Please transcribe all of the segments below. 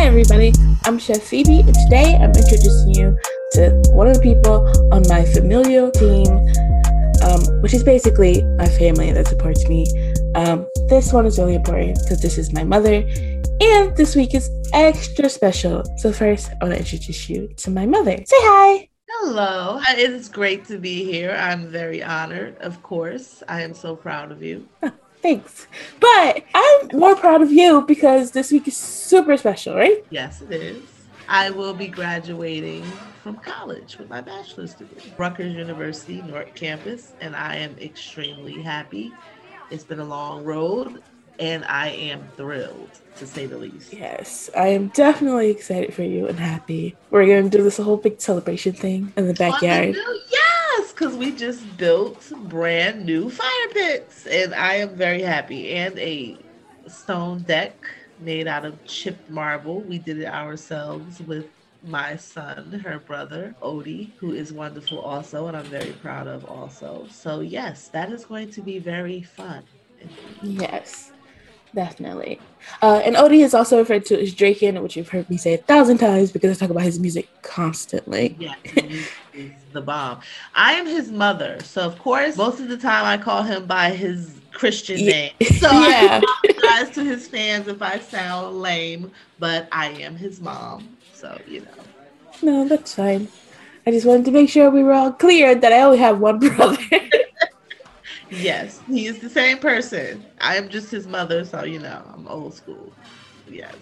Hi, everybody. I'm Chef Phoebe, and today I'm introducing you to one of the people on my familial team, um, which is basically my family that supports me. Um, this one is really important because this is my mother, and this week is extra special. So, first, I want to introduce you to my mother. Say hi. Hello. It is great to be here. I'm very honored, of course. I am so proud of you. Thanks. But I'm more proud of you because this week is super special, right? Yes, it is. I will be graduating from college with my bachelor's degree, Rutgers University, North Campus, and I am extremely happy. It's been a long road, and I am thrilled to say the least. Yes, I am definitely excited for you and happy. We're going to do this whole big celebration thing in the backyard. The yes, because we just built brand new fire pits, and I am very happy. And a stone deck made out of chipped marble. We did it ourselves with my son, her brother, Odie, who is wonderful also, and I'm very proud of also. So, yes, that is going to be very fun. Yes, definitely. Uh, and Odie is also referred to as Draken, which you've heard me say a thousand times because I talk about his music constantly. Yeah, the bomb. I am his mother, so of course, most of the time I call him by his Christian name. So yeah. I apologize to his fans if I sound lame, but I am his mom, so you know. No, that's fine. I just wanted to make sure we were all clear that I only have one brother. yes, he is the same person. I am just his mother, so you know, I'm old school. Yes.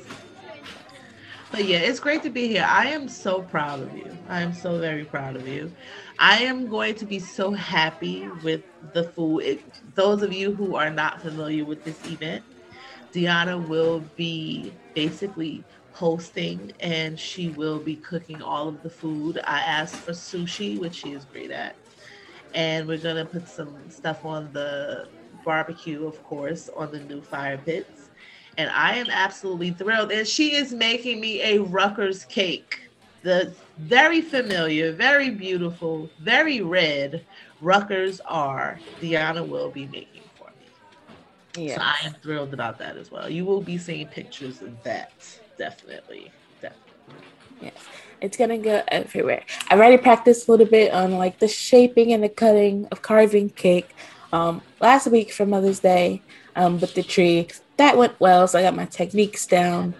But yeah, it's great to be here. I am so proud of you. I am so very proud of you. I am going to be so happy with the food. It, those of you who are not familiar with this event, Deanna will be basically hosting and she will be cooking all of the food. I asked for sushi, which she is great at. And we're to put some stuff on the barbecue, of course, on the new fire pits and I am absolutely thrilled. And she is making me a Rutgers cake. The very familiar, very beautiful, very red Rutgers are Deanna will be making for me. Yeah. So I am thrilled about that as well. You will be seeing pictures of that, definitely. Definitely. Yes. It's gonna go everywhere. I already practiced a little bit on like the shaping and the cutting of carving cake um, last week for Mother's Day um, with the tree that went well. So I got my techniques down.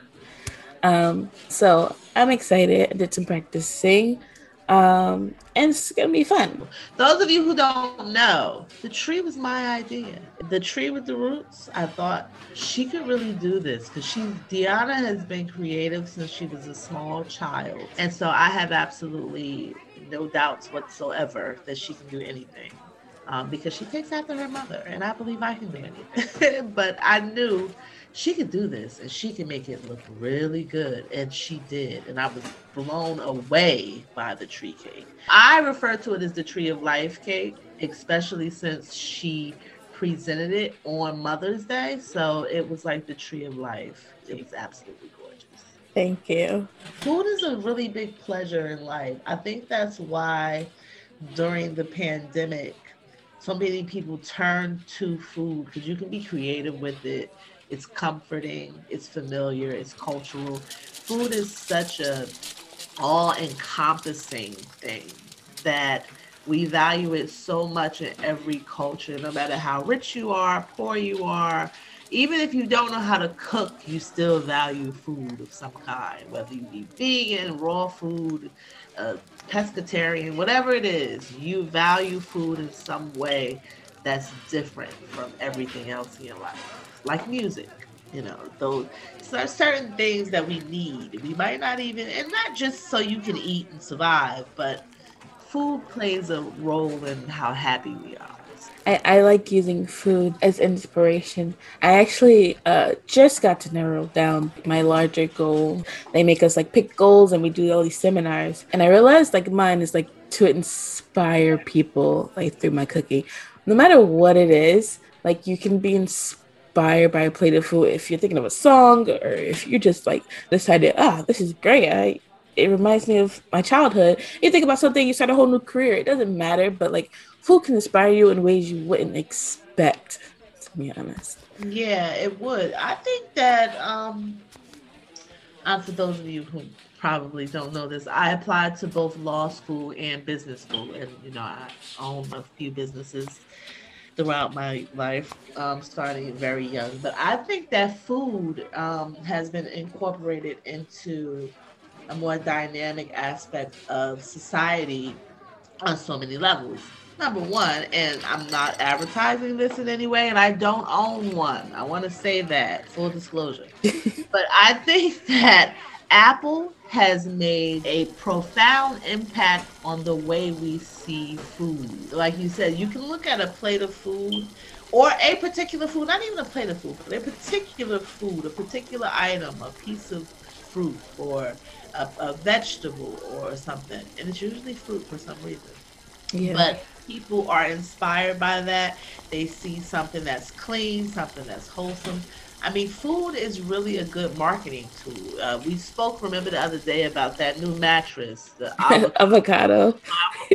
Um, so I'm excited. I did some practicing. Um, and it's gonna be fun. Those of you who don't know, the tree was my idea. The tree with the roots, I thought she could really do this because she Deanna has been creative since she was a small child. And so I have absolutely no doubts whatsoever that she can do anything um, because she takes after her mother, and I believe I can do anything. but I knew she could do this, and she could make it look really good, and she did. And I was blown away by the tree cake. I refer to it as the tree of life cake, especially since she presented it on Mother's Day, so it was like the tree of life. It was absolutely gorgeous. Thank you. Food is a really big pleasure in life. I think that's why during the pandemic so many people turn to food because you can be creative with it. It's comforting, it's familiar, it's cultural. Food is such a all-encompassing thing that we value it so much in every culture, no matter how rich you are, poor you are, even if you don't know how to cook, you still value food of some kind, whether you be vegan, raw food, uh, pescatarian, whatever it is, you value food in some way that's different from everything else in your life, like music. You know, those there are certain things that we need. We might not even, and not just so you can eat and survive, but food plays a role in how happy we are. I, I like using food as inspiration. I actually uh, just got to narrow down my larger goal. They make us like pick goals and we do all these seminars. And I realized like mine is like to inspire people like through my cooking. No matter what it is, like you can be inspired by a plate of food if you're thinking of a song or if you're just like decided, ah, this is great. I it reminds me of my childhood. You think about something, you start a whole new career. It doesn't matter, but like food can inspire you in ways you wouldn't expect, to be honest. Yeah, it would. I think that um uh, for those of you who probably don't know this, I applied to both law school and business school, and you know I own a few businesses throughout my life, um, starting very young. But I think that food um, has been incorporated into a more dynamic aspect of society on so many levels. Number one, and I'm not advertising this in any way, and I don't own one. I want to say that, full disclosure. but I think that Apple has made a profound impact on the way we see food. Like you said, you can look at a plate of food or a particular food, not even a plate of food, but a particular food, a particular item, a piece of fruit or a, a vegetable or something. And it's usually fruit for some reason. Yeah. But people are inspired by that. They see something that's clean, something that's wholesome, I mean, food is really a good marketing tool. Uh, we spoke, remember the other day about that new mattress, the avocado,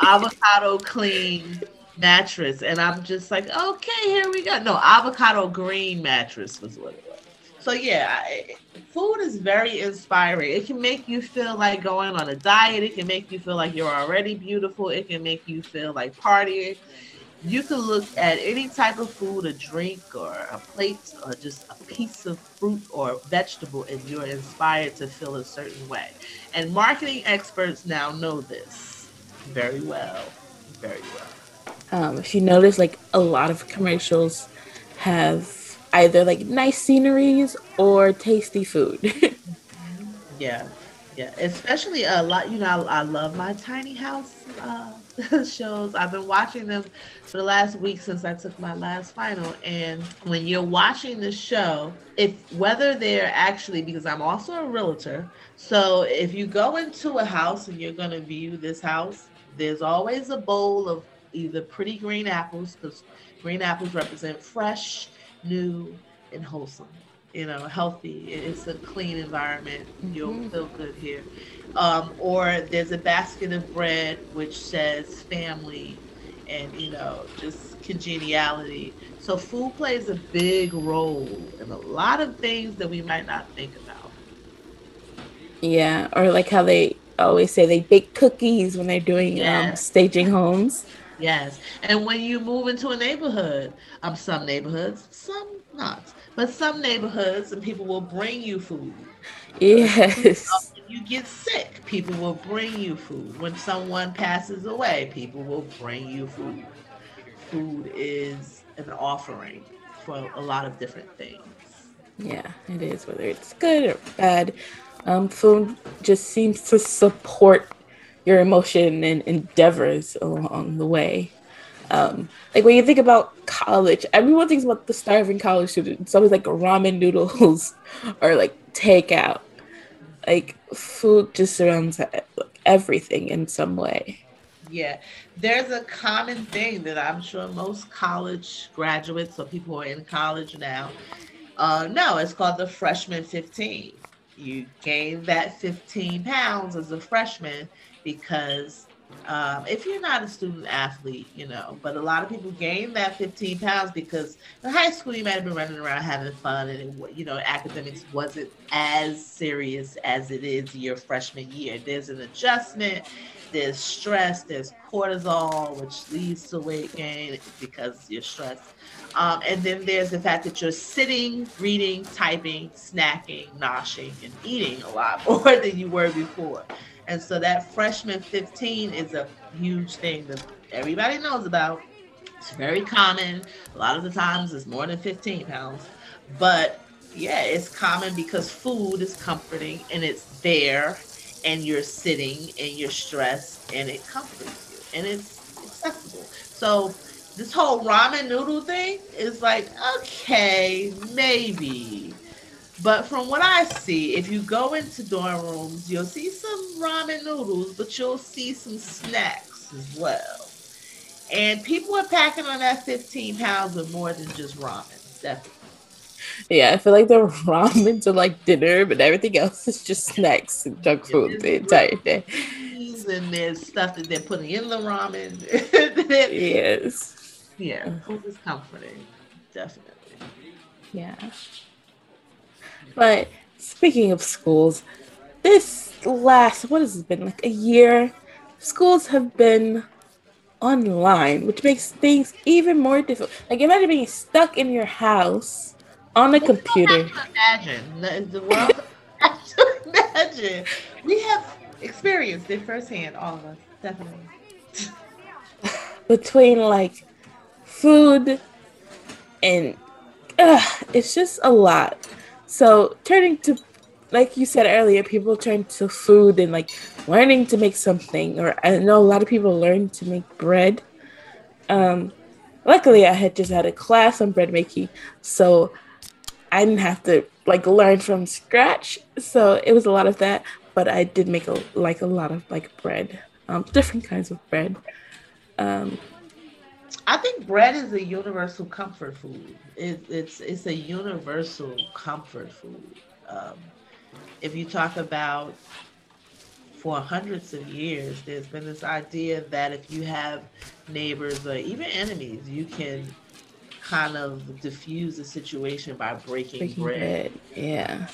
avocado clean mattress, and I'm just like, okay, here we go. No, avocado green mattress was what it was. So yeah, I, food is very inspiring. It can make you feel like going on a diet. It can make you feel like you're already beautiful. It can make you feel like partying you can look at any type of food, a drink, or a plate, or just a piece of fruit or vegetable, and you're inspired to feel a certain way. And marketing experts now know this very well. Very well. Um, if you notice, like a lot of commercials have either like nice sceneries or tasty food. yeah, yeah. Especially a lot. You know, I, I love my tiny house. Uh, shows. I've been watching them for the last week since I took my last final. And when you're watching the show, if whether they're actually because I'm also a realtor, so if you go into a house and you're going to view this house, there's always a bowl of either pretty green apples because green apples represent fresh, new, and wholesome you know, healthy. It's a clean environment. You'll mm-hmm. feel good here. Um, or there's a basket of bread which says family and, you know, just congeniality. So food plays a big role in a lot of things that we might not think about. Yeah, or like how they always say they bake cookies when they're doing yes. um, staging homes. Yes, and when you move into a neighborhood, um, some neighborhoods, some not but some neighborhoods and people will bring you food. Yes. When you get sick, people will bring you food. When someone passes away, people will bring you food. Food is an offering for a lot of different things. Yeah, it is, whether it's good or bad. Um, food just seems to support your emotion and endeavors along the way. Um, like when you think about college, everyone thinks about the starving college student. It's always like ramen noodles or like takeout. Like food just surrounds everything in some way. Yeah, there's a common thing that I'm sure most college graduates or people who are in college now uh, know. It's called the freshman 15. You gain that 15 pounds as a freshman because um, if you're not a student athlete, you know, but a lot of people gain that 15 pounds because in high school you might have been running around having fun and, it, you know, academics wasn't as serious as it is your freshman year. There's an adjustment, there's stress, there's cortisol, which leads to weight gain because you're stressed. Um, and then there's the fact that you're sitting, reading, typing, snacking, noshing, and eating a lot more than you were before. And so that freshman 15 is a huge thing that everybody knows about. It's very common. A lot of the times it's more than 15 pounds. But yeah, it's common because food is comforting and it's there and you're sitting and you're stressed and it comforts you and it's accessible. So this whole ramen noodle thing is like, okay, maybe. But from what I see, if you go into dorm rooms, you'll see some ramen noodles, but you'll see some snacks as well. And people are packing on that 15 pounds of more than just ramen, definitely. Yeah, I feel like the ramen are like dinner, but everything else is just snacks and junk food the entire day. And there's stuff that they're putting in the ramen. yes. Yeah, food is comforting, definitely. Yeah. But speaking of schools, this last what has it been like a year? Schools have been online, which makes things even more difficult. Like imagine being stuck in your house on a computer. Imagine the, world. imagine. We have experienced it firsthand, all of us, definitely. Between like food and uh, it's just a lot. So turning to, like you said earlier, people turn to food and like learning to make something. Or I know a lot of people learn to make bread. Um, luckily, I had just had a class on bread making, so I didn't have to like learn from scratch. So it was a lot of that, but I did make a like a lot of like bread, um, different kinds of bread. Um, I think bread is a universal comfort food. It, it's it's a universal comfort food. Um, if you talk about for hundreds of years, there's been this idea that if you have neighbors or even enemies, you can kind of diffuse the situation by breaking, breaking bread. bread. Yeah.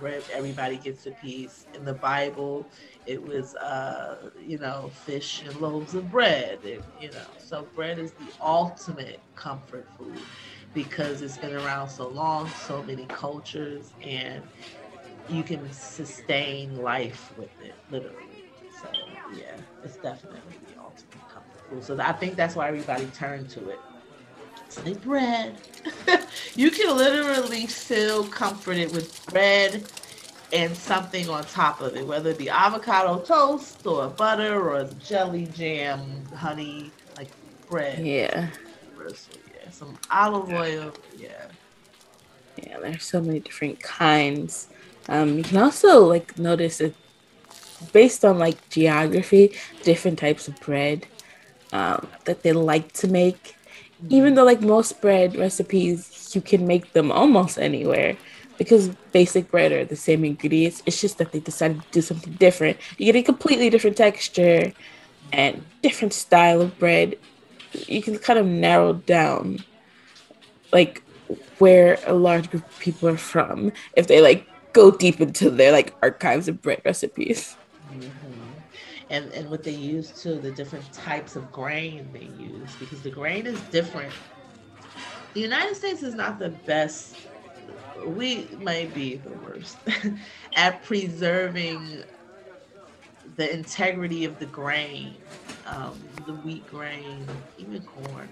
Bread, everybody gets a piece. In the Bible, it was, uh, you know, fish and loaves of bread. It, you know, so bread is the ultimate comfort food because it's been around so long, so many cultures, and you can sustain life with it, literally. So yeah, it's definitely the ultimate comfort food. So I think that's why everybody turned to it. Say bread. you can literally feel comforted with bread and something on top of it, whether it be avocado toast or butter or jelly jam, honey, like bread. Yeah. Yeah. Some olive oil. Yeah. Yeah, there's so many different kinds. Um, you can also like notice it based on like geography, different types of bread um, that they like to make. Even though like most bread recipes, you can make them almost anywhere because basic bread are the same ingredients. It's just that they decided to do something different. You get a completely different texture and different style of bread. You can kind of narrow down like where a large group of people are from if they like go deep into their like archives of bread recipes. Mm-hmm. And and what they use too, the different types of grain they use because the grain is different. The United States is not the best. We might be the worst at preserving the integrity of the grain, um, the wheat grain, even corn.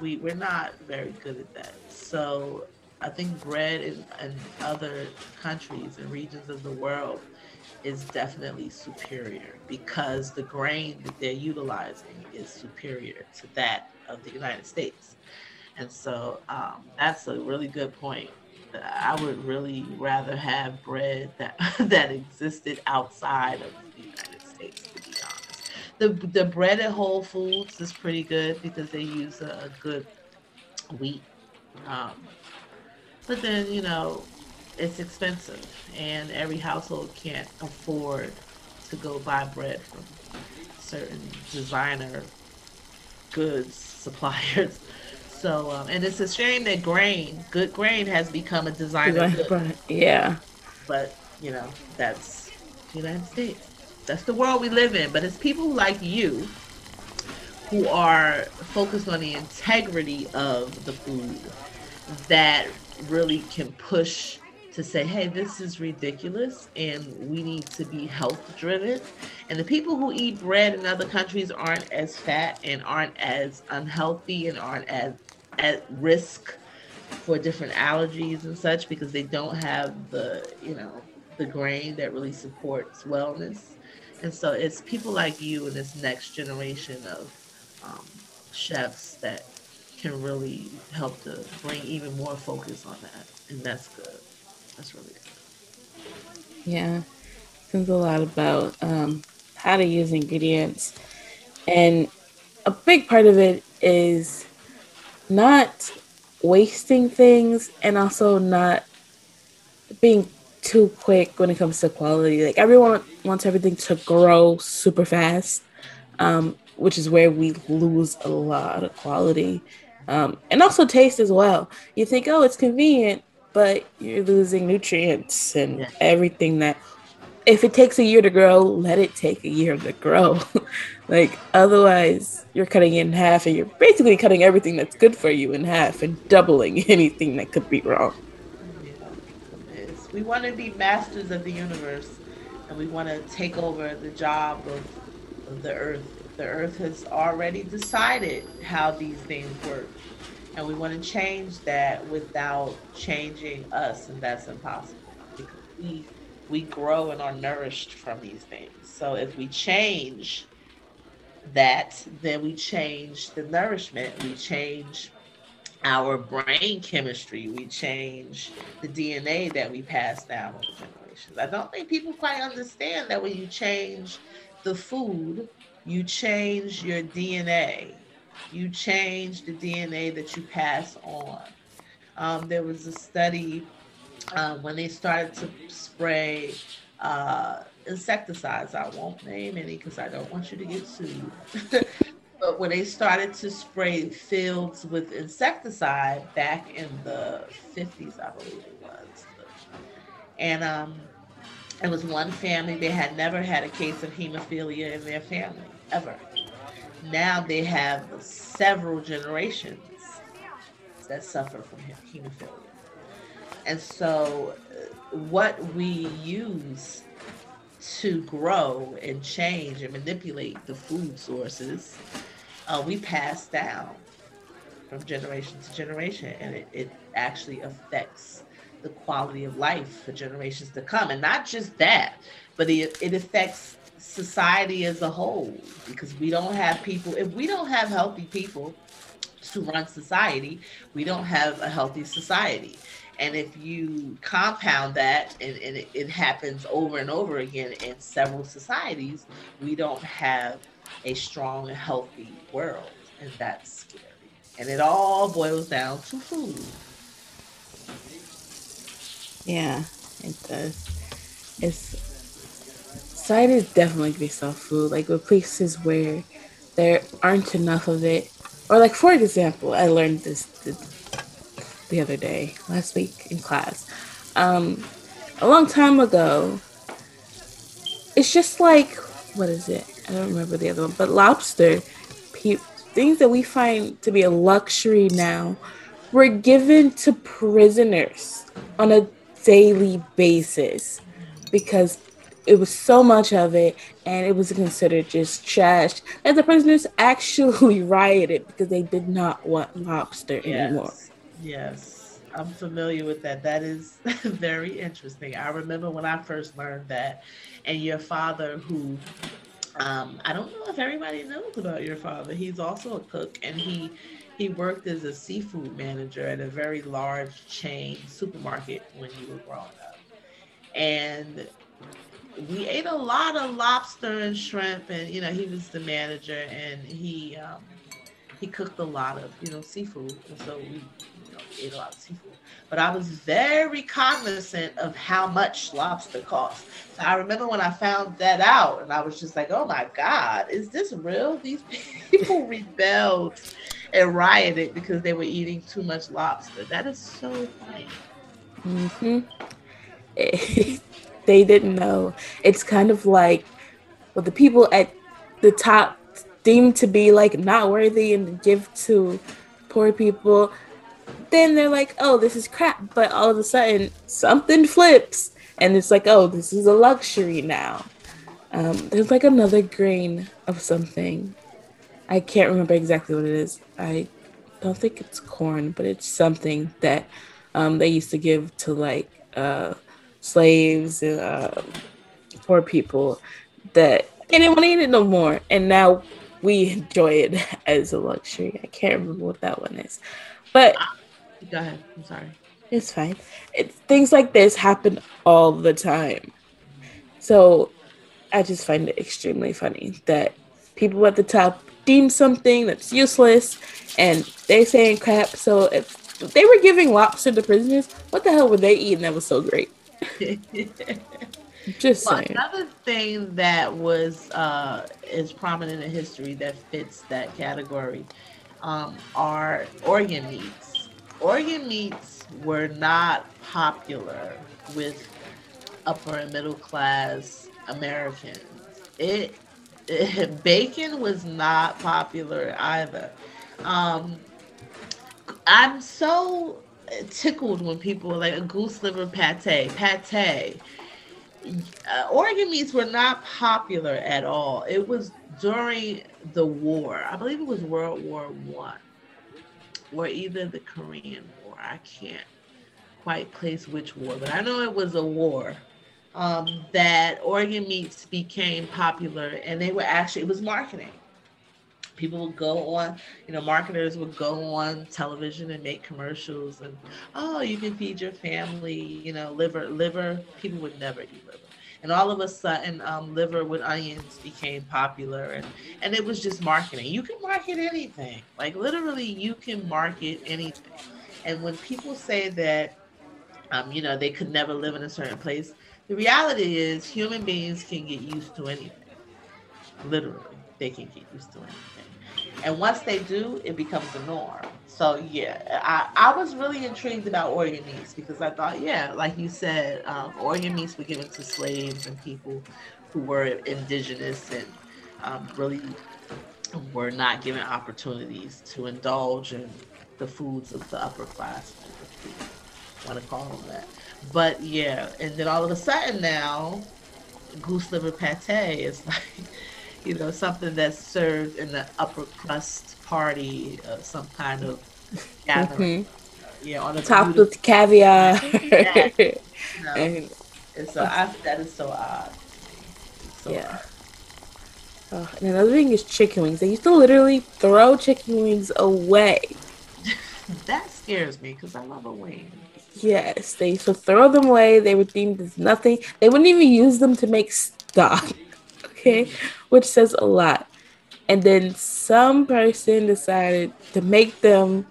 We we're not very good at that. So I think bread in, in other countries and regions of the world is definitely superior because the grain that they're utilizing is superior to that of the United States. And so um, that's a really good point. I would really rather have bread that that existed outside of the United States, to be honest. The the bread at Whole Foods is pretty good because they use a, good wheat um, but then, you know, it's expensive and every household can't afford to go buy bread from certain designer goods suppliers. So, um, and it's a shame that grain, good grain, has become a designer good. Yeah. But, you know, that's the United States. That's the world we live in. But it's people like you who are focused on the integrity of the food that really can push to say, hey, this is ridiculous and we need to be health driven. And the people who eat bread in other countries aren't as fat and aren't as unhealthy and aren't as at risk for different allergies and such because they don't have the, you know, the grain that really supports wellness. And so it's people like you and this next generation of um, chefs that can really help to bring even more focus on that. And that's good. That's really good. Yeah. It's a lot about um, how to use ingredients. And a big part of it is not wasting things and also not being too quick when it comes to quality. Like everyone wants everything to grow super fast, um, which is where we lose a lot of quality um, and also taste as well. You think, oh, it's convenient, but you're losing nutrients and yeah. everything that if it takes a year to grow, let it take a year to grow. like otherwise, you're cutting in half, and you're basically cutting everything that's good for you in half and doubling anything that could be wrong. Yeah, we want to be masters of the universe, and we want to take over the job of, of the earth. The earth has already decided how these things work, and we want to change that without changing us, and that's impossible because we we grow and are nourished from these things. So if we change that, then we change the nourishment, we change our brain chemistry, we change the DNA that we pass down over generations. I don't think people quite understand that when you change the food, you change your DNA. You change the DNA that you pass on. Um, there was a study um, when they started to spray uh, insecticides. I won't name any because I don't want you to get sued. but when they started to spray fields with insecticide back in the 50s, I believe it was. And um, it was one family, they had never had a case of hemophilia in their family, ever. Now they have several generations that suffer from hemophilia. And so, uh, what we use to grow and change and manipulate the food sources, uh, we pass down from generation to generation, and it, it actually affects the quality of life for generations to come. And not just that, but it, it affects society as a whole because we don't have people, if we don't have healthy people to run society, we don't have a healthy society. And if you compound that and, and it, it happens over and over again in several societies, we don't have a strong healthy world. And that's scary. And it all boils down to food. Yeah, it does. It's society is definitely based off food. Like with places where there aren't enough of it, or like for example, I learned this, this the other day, last week in class. Um, a long time ago, it's just like, what is it? I don't remember the other one, but lobster, pe- things that we find to be a luxury now, were given to prisoners on a daily basis because it was so much of it and it was considered just trash and the prisoners actually rioted because they did not want lobster yes. anymore Yes, I'm familiar with that. That is very interesting. I remember when I first learned that, and your father, who um, I don't know if everybody knows about your father. He's also a cook, and he he worked as a seafood manager at a very large chain supermarket when he was growing up, and we ate a lot of lobster and shrimp, and you know he was the manager, and he um, he cooked a lot of you know seafood, and so we you know, ate a lot of seafood. But I was very cognizant of how much lobster cost. So I remember when I found that out, and I was just like, "Oh my God, is this real?" These people rebelled and rioted because they were eating too much lobster. That is so funny. Mm-hmm. they didn't know. It's kind of like well, the people at the top deemed to be like not worthy and give to poor people then they're like, oh, this is crap. But all of a sudden, something flips, and it's like, oh, this is a luxury now. Um, there's like another grain of something. I can't remember exactly what it is. I don't think it's corn, but it's something that um, they used to give to like uh, slaves and uh, poor people that they didn't want to eat it no more. And now we enjoy it as a luxury. I can't remember what that one is. But Go ahead. I'm sorry. It's fine. It, things like this happen all the time. So I just find it extremely funny that people at the top deem something that's useless and they saying crap. So if they were giving lobster to prisoners, what the hell were they eating that was so great? Just well, saying. Another thing that was uh, is prominent in history that fits that category um, are organ meats organ meats were not popular with upper and middle class Americans. It, it bacon was not popular either. Um, I'm so tickled when people like a goose liver pate, pate. Uh, organ meats were not popular at all. It was during the war. I believe it was World War One, or either the Korean War. I can't quite place which war, but I know it was a war um, that organ meats became popular, and they were actually it was marketing people would go on, you know, marketers would go on television and make commercials and oh, you can feed your family, you know, liver, liver. People would never eat liver. And all of a sudden, um, liver with onions became popular, and and it was just marketing. You can market anything, like literally, you can market anything. And when people say that, um, you know, they could never live in a certain place, the reality is human beings can get used to anything. Literally, they can get used to anything. And once they do, it becomes the norm. So yeah, I, I was really intrigued about meats because I thought, yeah, like you said, um, meats were given to slaves and people who were indigenous and um, really were not given opportunities to indulge in the foods of the upper class. Want to call them that? But yeah, and then all of a sudden now, goose liver pate is like you know, something that's served in the upper crust party, uh, some kind of gathering. Mm-hmm. Yeah, on the top with caviar. yeah. You know, and, and, so I, that is so odd. So yeah. Odd. Oh, and another thing is chicken wings. They used to literally throw chicken wings away. that scares me because I love a wing. Yes, they used to throw them away. They were deemed as nothing. They wouldn't even use them to make stock. okay, which says a lot. And then some person decided to make them,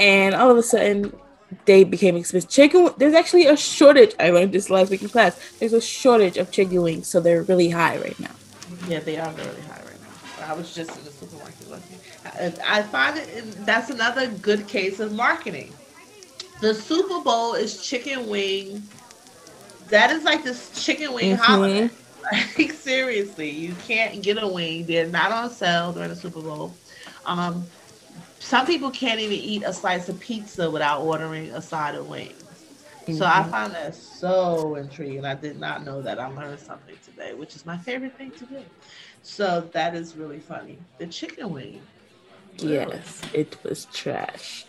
and all of a sudden they became expensive. Chicken, there's actually a shortage. I learned this last week in class. There's a shortage of chicken wings, so they're really high right now. Yeah, they are really high right now. I was just in the supermarket looking. I find it that's another good case of marketing. The Super Bowl is chicken wing. That is like this chicken wing mm-hmm. holiday. Like seriously, you can't get a wing. They're not on sale during the Super Bowl. Um, some people can't even eat a slice of pizza without ordering a side of wings. Mm-hmm. So I mm-hmm. find that so intriguing. I did not know that. I learned something today, which is my favorite thing to do. So that is really funny. The chicken wing. Yes, it was trash.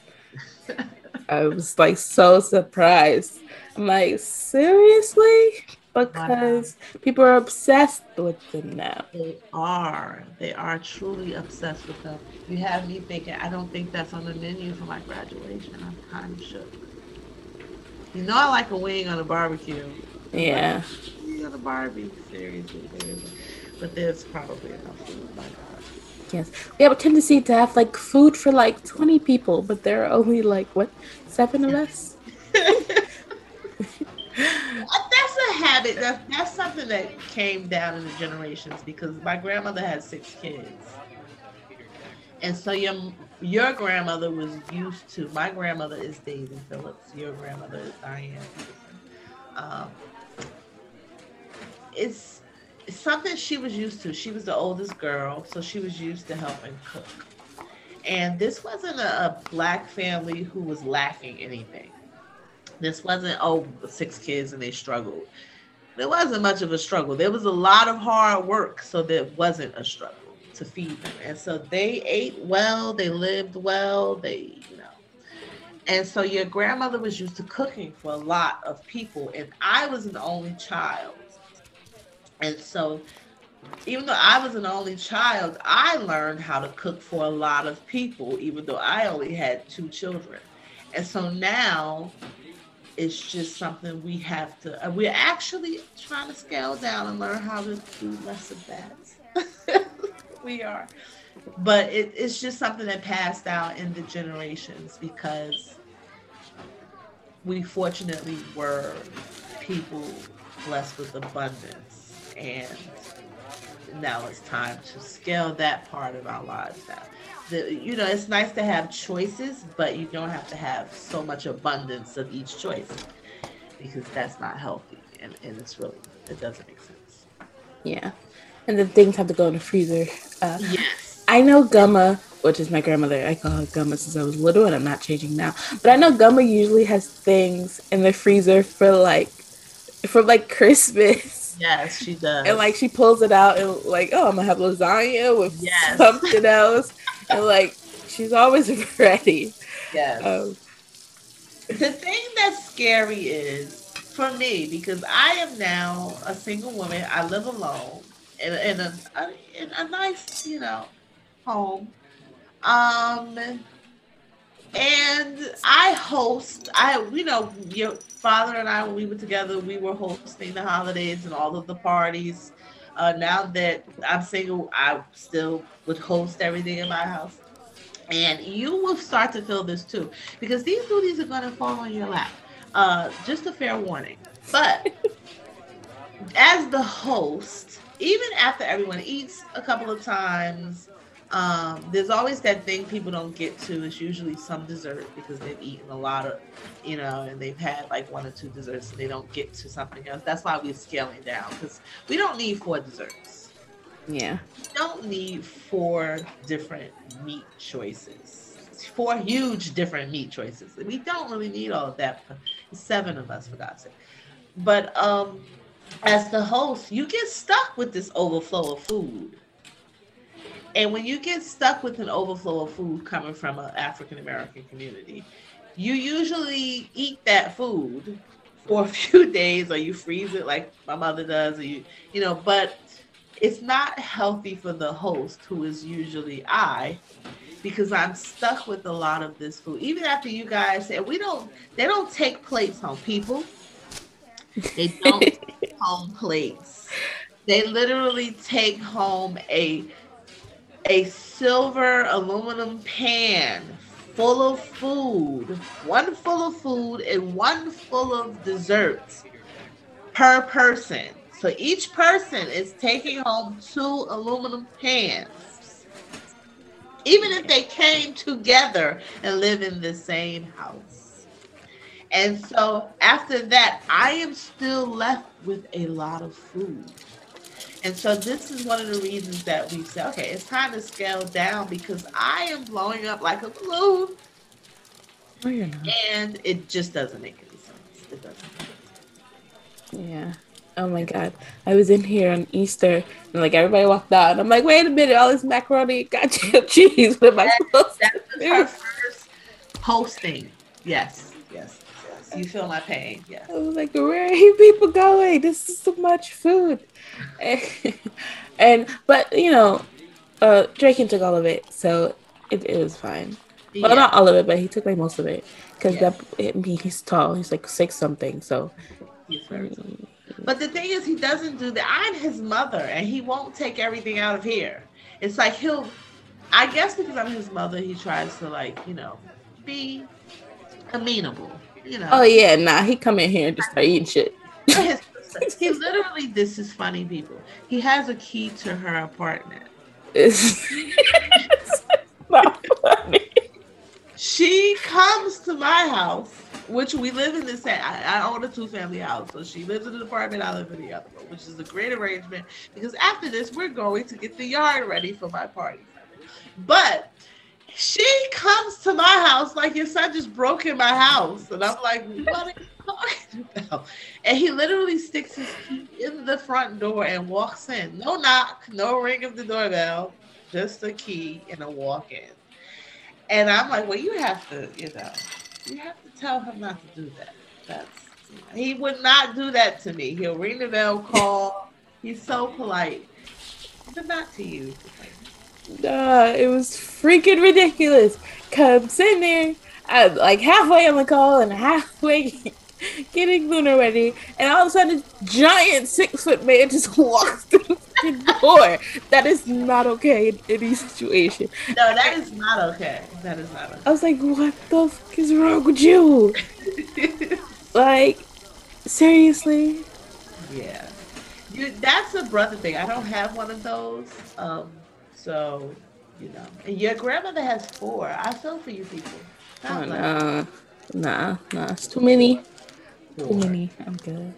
I was like so surprised. I'm like, seriously? Because wow. people are obsessed with them now. They are. They are truly obsessed with them. You have me thinking, I don't think that's on the menu for my graduation. I'm kind of shook. You know, I like a wing on a barbecue. Yeah. Like, on a barbie, seriously. But there's probably enough food. My God. Yes, we have a tendency to have like food for like 20 people, but there are only like what seven of us. that's a habit. That's that's something that came down in the generations because my grandmother had six kids, and so your your grandmother was used to. My grandmother is Daisy Phillips. Your grandmother is Diane. Um, it's, it's something she was used to. She was the oldest girl, so she was used to helping cook. And this wasn't a, a black family who was lacking anything this wasn't oh six kids and they struggled. There wasn't much of a struggle. There was a lot of hard work, so there wasn't a struggle to feed them. And so they ate well, they lived well, they, you know. And so your grandmother was used to cooking for a lot of people, and I was an only child. And so even though I was an only child, I learned how to cook for a lot of people, even though I only had two children. And so now it's just something we have to uh, we're actually trying to scale down and learn how to do less of that. We are. But it, it's just something that passed down in the generations because we fortunately were people blessed with abundance. And now it's time to scale that part of our lives down the, you know, it's nice to have choices, but you don't have to have so much abundance of each choice. because that's not healthy and, and it's really it doesn't make sense. Yeah. And then things have to go in the freezer. Uh, Yes. I know Gumma, which is my grandmother. I call her Gumma since I was little, and I'm not changing now. But I know Gumma usually has things in the freezer for like, for like Christmas, Yes, she does. and like she pulls it out and like, oh, I'm gonna have lasagna with Yes. something else, and like she's always ready. yes. Um, the thing that's scary is for me because I am now a single woman. I live alone in, a- in a in a nice, you know, home. Um, and I host. I you know your father and I when we were together, we were hosting the holidays and all of the parties. Uh, now that I'm single, I still would host everything in my house. And you will start to feel this too, because these duties are going to fall on your lap. Uh, just a fair warning. But as the host, even after everyone eats a couple of times, um, there's always that thing people don't get to. It's usually some dessert because they've eaten a lot of, you know, and they've had like one or two desserts and they don't get to something else. That's why we're scaling down because we don't need four desserts yeah. We don't need four different meat choices. Four huge different meat choices. We don't really need all of that. Seven of us, for God's sake. But um, as the host, you get stuck with this overflow of food. And when you get stuck with an overflow of food coming from an African American community, you usually eat that food for a few days or you freeze it like my mother does, or you, you know, but it's not healthy for the host, who is usually I, because I'm stuck with a lot of this food. Even after you guys say we don't, they don't take plates home. People, they don't take home plates. They literally take home a a silver aluminum pan full of food, one full of food and one full of desserts per person. So each person is taking home two aluminum pans. Even if they came together and live in the same house. And so after that, I am still left with a lot of food. And so this is one of the reasons that we say, okay, it's time to scale down because I am blowing up like a balloon Oh, you're not. and it just doesn't make any sense. It doesn't. Yeah. Oh my god. I was in here on Easter and like everybody walked out and I'm like, wait a minute, all this macaroni goddamn cheese. What am I supposed That to was her first posting. Yes. You feel my pain. Yes. I was like, where are you people going? This is too much food. and but you know, uh Draken took all of it, so it, it was fine. Well, Yeah. not all of it, but he took like most of it because Yeah. that I mean, he's tall. He's like six something. So He's very tall. But the thing is, he doesn't do that. I'm his mother, and he won't take everything out of here. It's like he'll, I guess, because I'm his mother, he tries to like, you know, be amenable. You know. oh yeah, nah, he come in here and just start eating shit. He literally, this is funny, people. He has a key to her apartment. It's, it's not funny. She comes to my house, which we live in the same. I, I own a two family house, so she lives in an apartment. I live in the other one, which is a great arrangement because after this, we're going to get the yard ready for my party. But she comes to my house like your son just broke in my house, and I'm like, what are you talking about? And he literally sticks his key in the front door and walks in. No knock, no ring of the doorbell, just a key and a walk in. And I'm like, well, you have to, you know, you have to tell him not to do that. That's he would not do that to me. He'll ring the bell, call. He's so polite, but not to you. Nah, it was freaking ridiculous. Come sitting there, uh, like halfway on the call and halfway getting Luna ready, and all of a sudden, a giant six foot man just walks through the door. That is not okay in any situation. No, that is not okay. That is not okay. I was like, what the fuck is wrong with you? Like, seriously? yeah, you, that's a brother thing. I don't have one of those. Um, so you know, and your grandmother has four. I feel for you people. Oh, nah, nah, nah, it's too many. four. Too many. I'm good.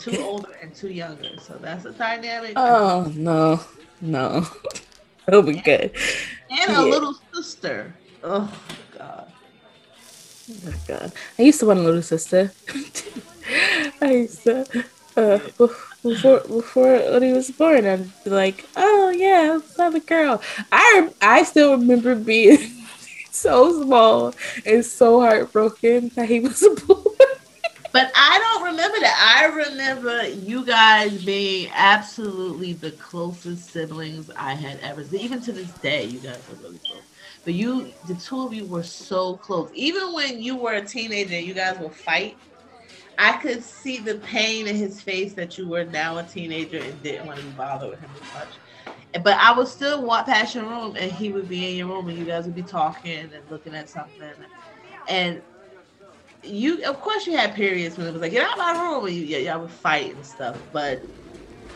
Two older and two younger. So that's a dynamic. Oh no, no. It'll be good. and a little sister. Oh God. Oh my god. I used to want a little sister. I used to uh before before he was born I'd be like, oh yeah, have a girl. I I still remember being so small and so heartbroken that he was born. But I don't remember that. I remember you guys being absolutely the closest siblings I had ever seen. Even to this day, you guys are really close. But you, the two of you were so close. Even when you were a teenager, you guys would fight. I could see the pain in his face that you were now a teenager and didn't want to be bothered with him as much. But I would still walk past your room and he would be in your room and you guys would be talking and looking at something. And you, of course, you had periods when it was like, get out of my room, and you, yeah, y'all would fight and stuff. But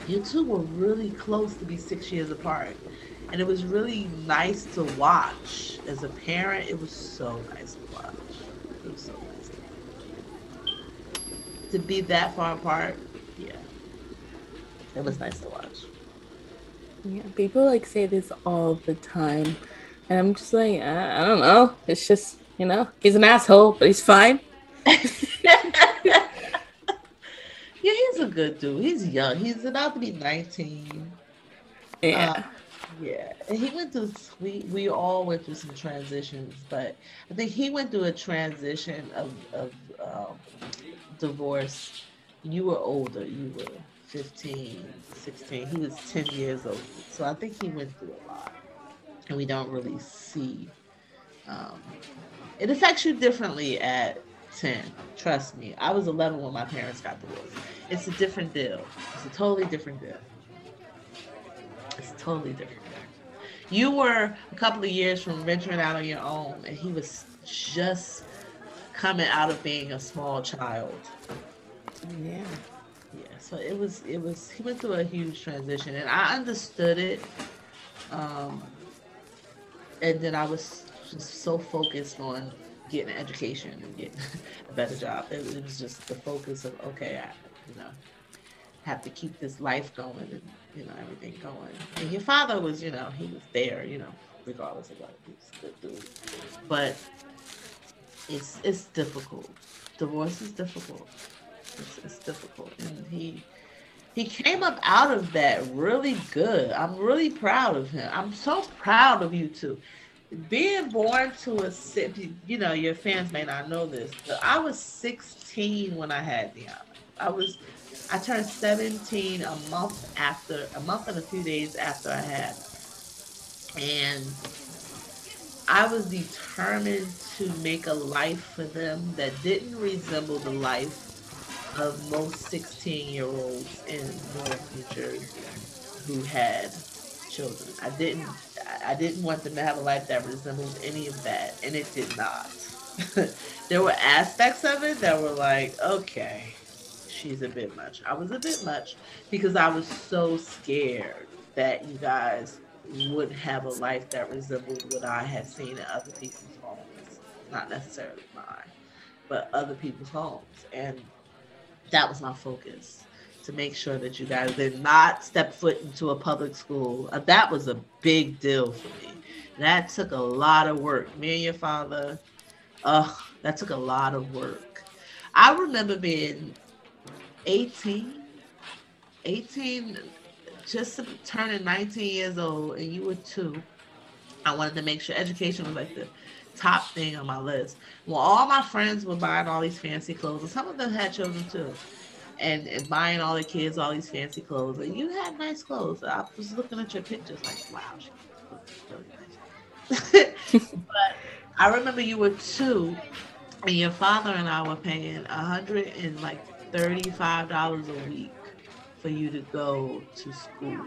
you two were really close to be six years apart. And it was really nice to watch. As a parent, it was so nice to watch. It was so nice to watch. To be that far apart, yeah. It was nice to watch. Yeah, people like say this all the time, and I'm just like, I, I don't know. It's just you know, he's an asshole, but he's fine. yeah, he's a good dude. He's young. He's about to be 19. Yeah. Uh, yeah, and he went through. We we all went through some transitions, but I think he went through a transition of of um, divorce. You were older. You were 15, 16. He was 10 years old. So I think he went through a lot, and we don't really see. Um, it affects you differently at 10. Trust me. I was 11 when my parents got divorced. It's a different deal. It's a totally different deal. It's totally different. You were a couple of years from venturing out on your own, and he was just coming out of being a small child. yeah. Yeah, so it was it was he went through a huge transition, and I understood it. Um, and then I was just so focused on getting an education and getting a better job. It, it was just the focus of okay, I you know have to keep this life going and you know everything going. And your father was you know he was there you know regardless of what he was good dude, but it's it's difficult. Divorce is difficult. It's, it's difficult, and he he came up out of that really good. I'm really proud of him. I'm so proud of you two. Being born to a you know, your fans may not know this, but I was 16 when I had Deanna. I was, I turned 17 a month after, a month and a few days after I had, and I was determined to make a life for them that didn't resemble the life of most 16 year olds in North New Jersey who had children. I didn't I didn't want them to have a life that resembled any of that, and it did not. there were aspects of it that were like, okay, she's a bit much. I was a bit much because I was so scared that you guys would have a life that resembled what I had seen in other people's homes. Not necessarily mine, but other people's homes. And that was my focus to make sure that you guys did not step foot into a public school. Uh, that was a big deal for me. That took a lot of work. Me and your father, uh, that took a lot of work. I remember being 18, 18, just turning 19 years old, and you were two. I wanted to make sure education was like the top thing on my list. Well, all my friends were buying all these fancy clothes, and some of them had children too, and, and buying all the kids all these fancy clothes. And you had nice clothes. I was looking at your pictures, like, wow, she really nice. but I remember you were two, and your father and I were paying a hundred and like thirty-five dollars a week for you to go to school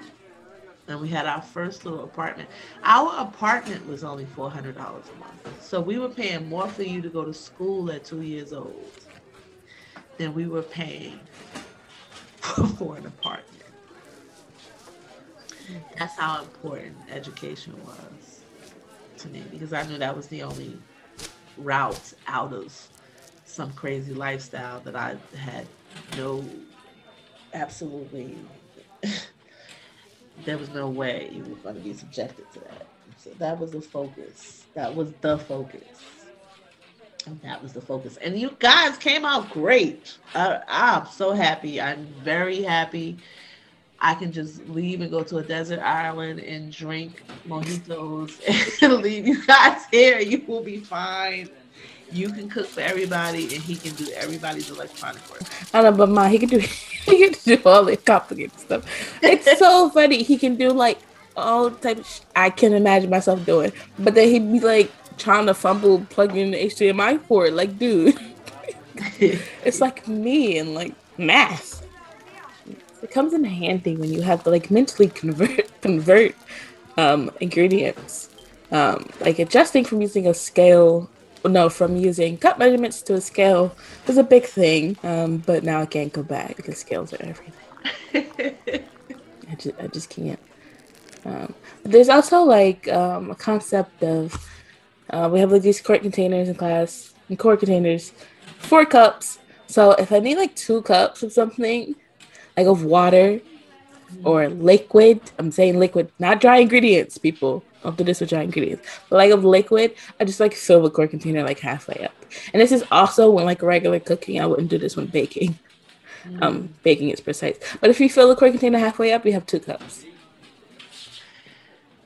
and we had our first little apartment. Our apartment was only four hundred dollars a month, so we were paying more for you to go to school at two years old than we were paying for an apartment. That's how important education was to me because I knew that was the only route out of some crazy lifestyle that I had no, absolutely, there was no way you were going to be subjected to that. So that was the focus. That was the focus. And that was the focus. And you guys came out great. I'm so happy. I'm very happy. I can just leave and go to a desert island and drink mojitos and leave you guys here. You will be fine. You can cook for everybody, and he can do everybody's electronic work. I know, but ma, he can do he can do all the complicated stuff. It's so funny. He can do like all type of sh- I can imagine myself doing, but then he'd be like trying to fumble plugging the HDMI port. Like, dude, it's like me and like math. It comes in handy when you have to like mentally convert convert um, ingredients. Um, like adjusting from using a scale no, from using cup measurements to a scale was a big thing. Um, but now I can't go back because scales are everything. I just, I just can't. Um, there's also like um, a concept of uh, we have like these quart containers in class and quart containers, four cups. So if I need like two cups of something, like of water or liquid, I'm saying liquid, not dry ingredients, people. Don't do this with dry ingredients. But like of liquid, I just like fill the quart container like halfway up. And this is also when like regular cooking, I wouldn't do this when baking. Mm. Um, baking is precise. But if you fill the quart container halfway up, you have two cups.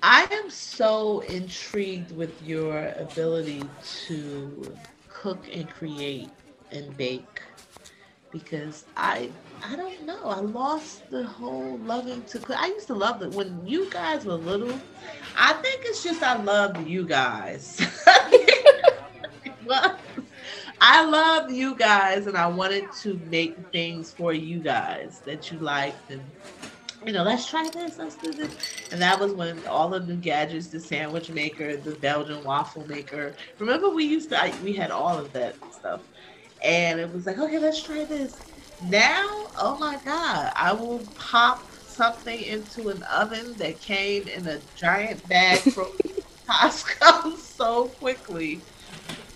I am so intrigued with your ability to cook and create and bake because I I don't know. I lost the whole loving to cook. I used to love it when you guys were little. I think it's just I loved you guys. well, I love you guys and I wanted to make things for you guys that you liked and you know, let's try this, let's do this. And that was when all the new gadgets, the sandwich maker, the Belgian waffle maker. Remember we used to, I, we had all of that stuff. And it was like, okay, let's try this. Now, oh my God, I will pop something into an oven that came in a giant bag from Costco so quickly.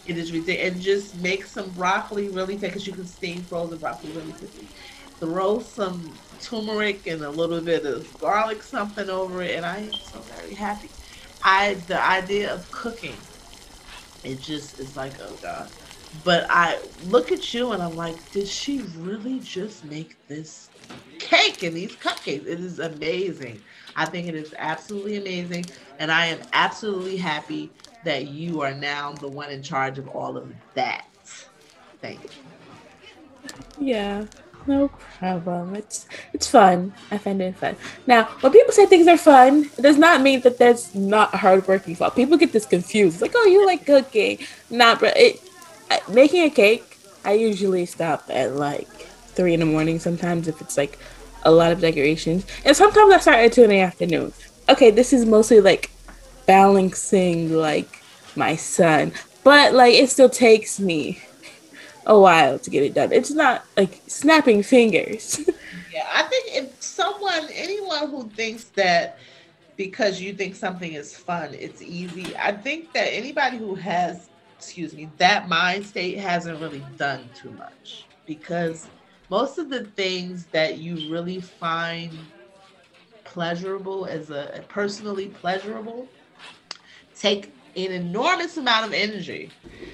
It is ridiculous. And just make some broccoli really thick because you can steam frozen broccoli really quickly. Throw some turmeric and a little bit of garlic something over it, and I am so very happy. I the idea of cooking, it just is like oh god. But I look at you and I'm like, did she really just make this cake and these cupcakes? It is amazing. I think it is absolutely amazing, and I am absolutely happy that you are now the one in charge of all of that. Thank you. Yeah. No problem. It's it's fun. I find it fun. Now, when people say things are fun, it does not mean that that's not hard hardworking fun. People get this confused. Like, oh, you like cooking? Not, but it making a cake. I usually stop at like three in the morning. Sometimes if it's like a lot of decorations, and sometimes I start at two in the afternoon. Okay, this is mostly like balancing like my son, but like it still takes me a while to get it done. It's not like snapping fingers. yeah, I think if someone, anyone who thinks that because you think something is fun, it's easy. I think that anybody who has, excuse me, that mind state hasn't really done too much because most of the things that you really find pleasurable as a personally pleasurable take an enormous amount of energy.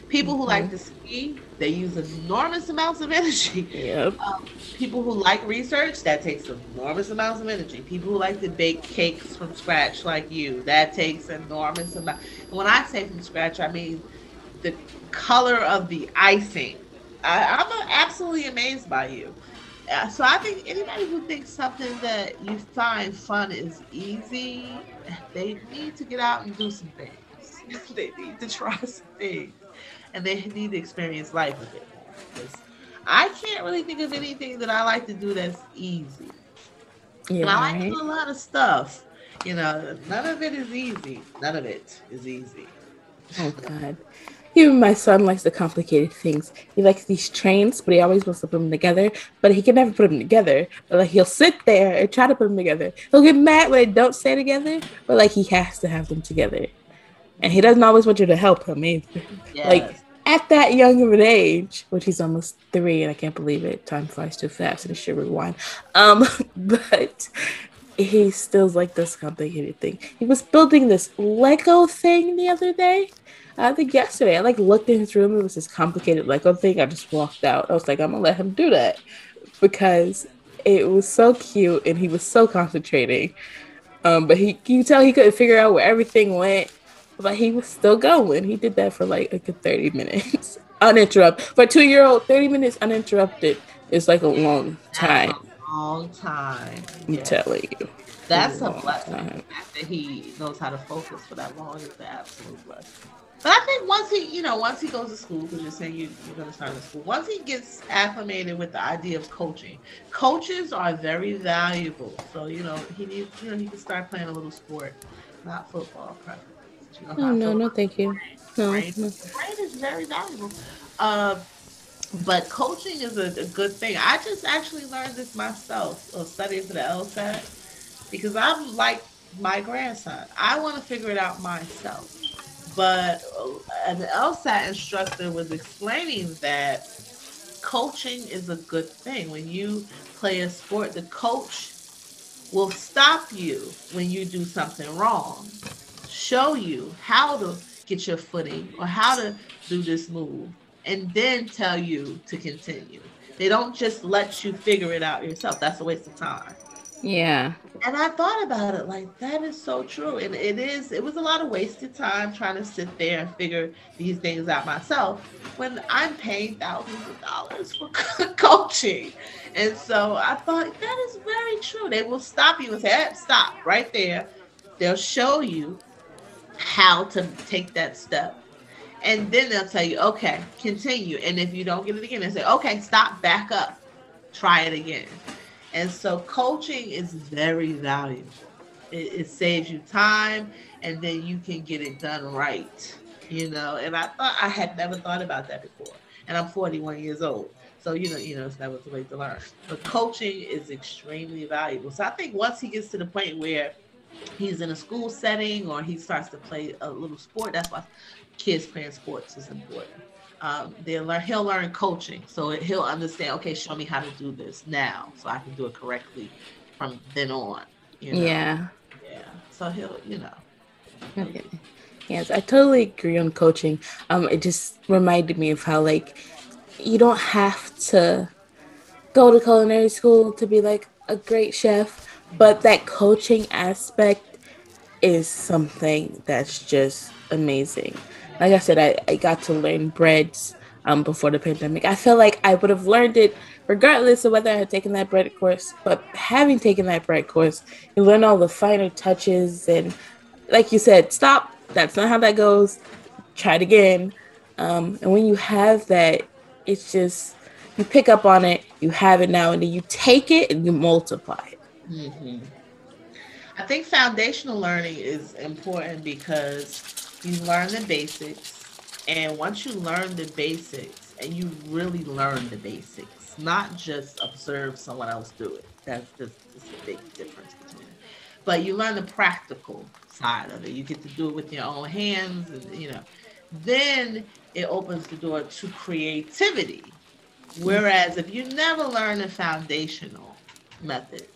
People who like to ski, they use enormous amounts of energy. Yep. Um, people who like research, that takes enormous amounts of energy. People who like to bake cakes from scratch, like you, that takes enormous amount. when I say from scratch, I mean the color of the icing. I, I'm absolutely amazed by you. Uh, so I think anybody who thinks something that you find fun is easy, they need to get out and do some things. they need to try some things and they need to experience life a bit more. I can't really think of anything that I like to do that's easy. Yeah, and I like to do a lot of stuff. You know, none of it is easy. None of it is easy. Oh God. Even my son likes the complicated things. He likes these trains, but he always wants to put them together. But he can never put them together. But like he'll sit there and try to put them together. He'll get mad when they don't stay together. But like he has to have them together and he doesn't always want you to help him either. Yes. Like at that young of an age, which he's almost three, and I can't believe it. Time flies too fast, and it should rewind. Um, but he still's like this complicated thing. He was building this Lego thing the other day. I think yesterday. I like looked in his room. It was this complicated Lego thing. I just walked out. I was like, I'm gonna let him do that because it was so cute and he was so concentrating. Um, but he you tell he couldn't figure out where everything went, but he was still going. He did that for like a good 30 minutes uninterrupted. For a two year old, 30 minutes uninterrupted is like a long time. A long time. I'm yeah. telling you. That's a, a blessing. Time. That he knows how to focus for that long is the absolute blessing. But I think once he, you know, once he goes to school, because you're saying you, are going to start in school, once he gets acclimated with the idea of coaching, coaches are very valuable. So, you know, he needs, you know, he can start playing a little sport, not football, preferably. You know, oh, no, no, thank you. No, brain, no. brain is very valuable. Uh, but coaching is a, a, good thing. I just actually learned this myself, of studying for the LSAT, because I'm like my grandson. I want to figure it out myself. But an LSAT instructor was explaining that coaching is a good thing. When you play a sport, the coach will stop you when you do something wrong, show you how to get your footing or how to do this move, and then tell you to continue. They don't just let you figure it out yourself. That's a waste of time. Yeah. And I thought about it like that is so true. And it is, it was a lot of wasted time trying to sit there and figure these things out myself when I'm paying thousands of dollars for coaching. And so I thought that is very true. They will stop you and say, hey, stop right there. They'll show you how to take that step. And then they'll tell you, okay, continue. And if you don't get it again, they say, okay, stop, back up, try it again. And so coaching is very valuable. It, it, saves you time and then you can get it done right. You know, and I thought I had never thought about that before. And I'm 41 years old. So you know, you know, it's never too late to learn. But coaching is extremely valuable. So I think once he gets to the point where he's in a school setting or he starts to play a little sport, that's why kids playing sports is important um, they'll learn he'll learn coaching. So he'll understand okay show me how to do this now so i can do it correctly from then on you know? yeah. Yeah. So he'll you know. Okay. Yes i totally agree on coaching. Um it just reminded me of how like you don't have to go to culinary school to be like a great chef but that coaching aspect is something that's just amazing like I said, I, I got to learn breads um, before the pandemic. I feel like I would have learned it regardless of whether I had taken that bread course. But having taken that bread course, you learn all the finer touches. And like you said, stop. That's not how that goes. Try it again. Um, and when you have that, it's just, you pick up on it, you have it now, and then you take it and you multiply it. Mm-hmm. I think foundational learning is important because you learn the basics. And once you learn the basics, and you really learn the basics, not just observe someone else do it. That's just, a big difference between it. But you learn the practical side of it. You get to do it with your own hands, and you know. Then it opens the door to creativity. Whereas if you never learn the foundational methods,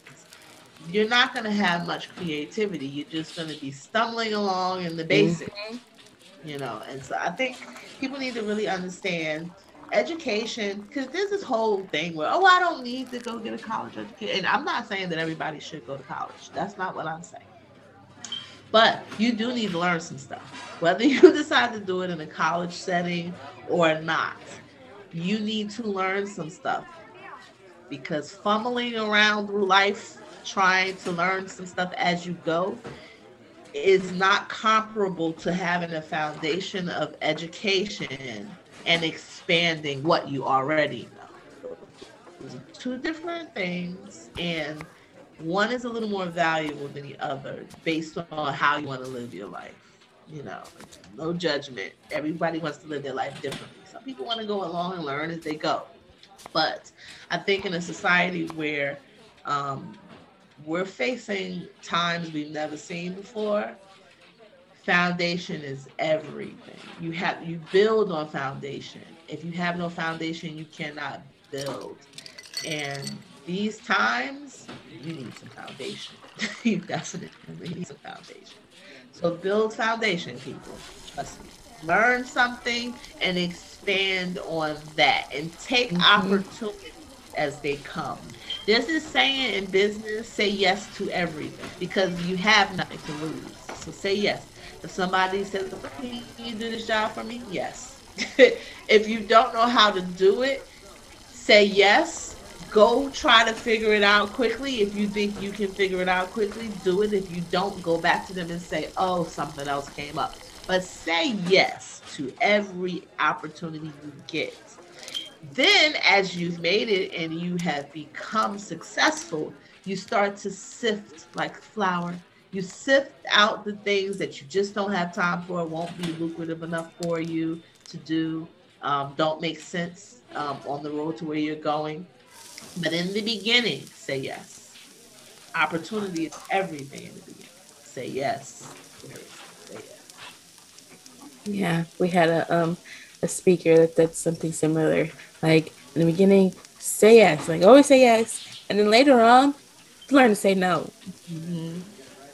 you're not going to have much creativity. You're just going to be stumbling along in the basics, mm-hmm. you know. And so I think people need to really understand education because there's this whole thing where, oh, I don't need to go get a college education. And I'm not saying that everybody should go to college. That's not what I'm saying. But you do need to learn some stuff, whether you decide to do it in a college setting or not. You need to learn some stuff because fumbling around through life trying to learn some stuff as you go is not comparable to having a foundation of education and expanding what you already know. Two different things, and one is a little more valuable than the other based on how you want to live your life. You know, no judgment. Everybody wants to live their life differently. Some people want to go along and learn as they go. But I think in a society where um, we're facing times we've never seen before. foundation is everything. You have you build on foundation. If you have no foundation, you cannot build. And these times, you need some foundation. you definitely need some foundation. So build foundation, people. Trust me. Learn something and expand on that and take mm-hmm. opportunities as they come. This is saying in business, say yes to everything because you have nothing to lose. So say yes. If somebody says, Can you do this job for me? Yes. if you don't know how to do it, say yes. Go try to figure it out quickly. If you think you can figure it out quickly, do it. If you don't, go back to them and say, Oh, something else came up. But say yes to every opportunity you get. Then, as you've made it and you have become successful, you start to sift like flour you sift out the things that you just don't have time for, won't be lucrative enough for you to do, um, don't make sense um, on the road to where you're going. But in the beginning, say yes. Opportunity is everything in the beginning. Say yes. Yeah, we had a um a speaker that did something similar. Like in the beginning, say yes. Like always say yes, and then later on, learn to say no. Mm-hmm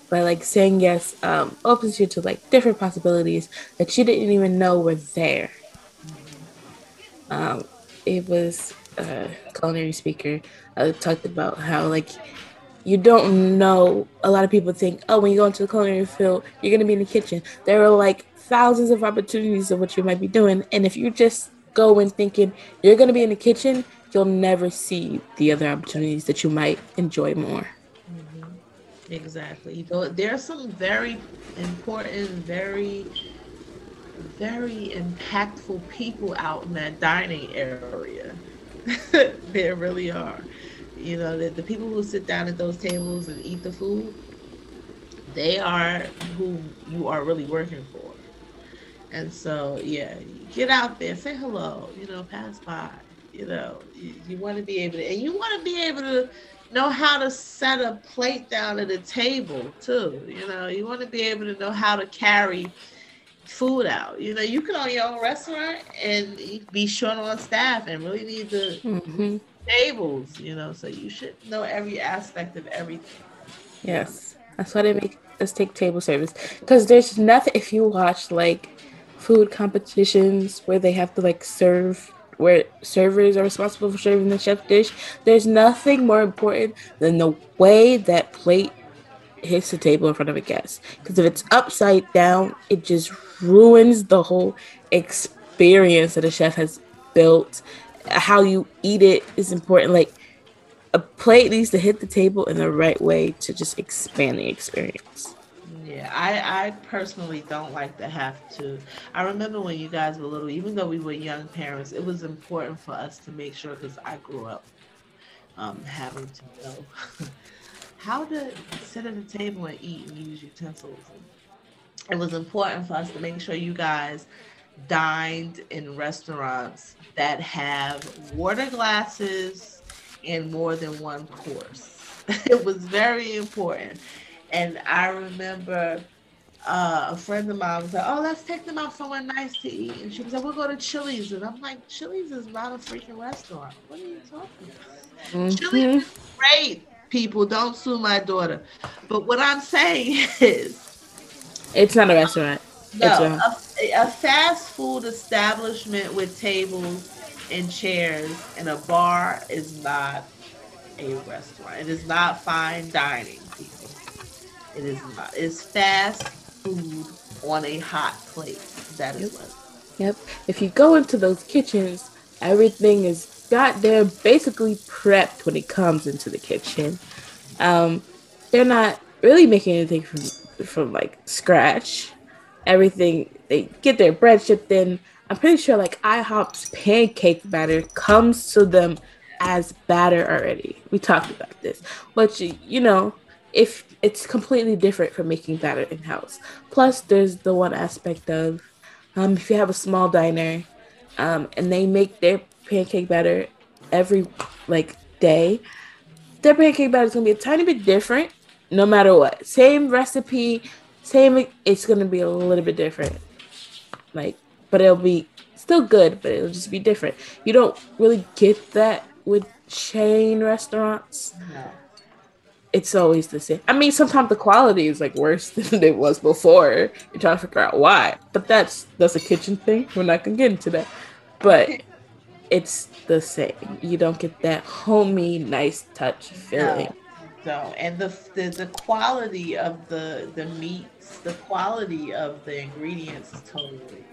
by like saying yes um, opens you to like different possibilities that you didn't even know were there. Um, it was a culinary speaker uh, talked about how like you don't know. A lot of people think, oh, when you go into the culinary field, you're gonna be in the kitchen. There are like thousands of opportunities of what you might be doing, and if you just go in thinking you're gonna be in the kitchen, you'll never see the other opportunities that you might enjoy more. Mm-hmm. Exactly. There are some very important, very, very impactful people out in that dining area. there really are. You know, the, the people who sit down at those tables and eat the food, they are who you are really working for. And so, yeah, get out there, say hello, you know, pass by. You know, you, you want to be able to, and you want to be able to know how to set a plate down at a table too. You know, you want to be able to know how to carry food out. You know, you can own your own restaurant and be short on staff and really need the mm-hmm. tables. You know, so you should know every aspect of everything. Yes, that's why they make us take table service because there's nothing. If you watch like food competitions where they have to like serve where servers are responsible for serving the chef dish, there's nothing more important than the way that plate hits the table in front of a guest. Because if it's upside down, it just ruins the whole experience that a chef has built. How you eat it is important. Like a plate needs to hit the table in the right way to just expand the experience. Yeah, I, I personally don't like to have to. I remember when you guys were little, even though we were young parents, it was important for us to make sure, because I grew up um, having to know how to sit at the table and eat and use utensils. It was important for us to make sure you guys dined in restaurants that have water glasses and more than one course. it was very important. And I remember uh, a friend of mine was like, "Oh, let's take them out somewhere nice to eat." And she was like, "We'll go to Chili's." And I'm like, "Chili's is not a freaking restaurant. What are you talking about? Mm-hmm. Chili's is great. People, don't sue my daughter. But what I'm saying is, it's not a restaurant. No, a, a fast food establishment with tables and chairs and a bar is not a restaurant. It is not fine dining. It is not. It's fast food on a hot plate. That is yep. what. Yep. If you go into those kitchens, everything is got there basically prepped when it comes into the kitchen. Um, they're not really making anything from from like scratch. Everything they get their bread shipped in. I'm pretty sure like IHOP's pancake batter comes to them as batter already. We talked about this, but you, you know if it's completely different from making batter in house. Plus, there's the one aspect of um, if you have a small diner um, and they make their pancake batter every like day, their pancake batter is gonna be a tiny bit different no matter what. Same recipe, Same, it's gonna be a little bit different. Like, but it'll be still good, but it'll just be different. You don't really get that with chain restaurants. No. It's always the same. I mean, sometimes the quality is like worse than it was before. You're trying to figure out why, but that's that's a kitchen thing. We're not gonna get into that, but it's the same. You don't get that homey, nice touch feeling. No, and the, the the quality of the the meats, the quality of the ingredients is totally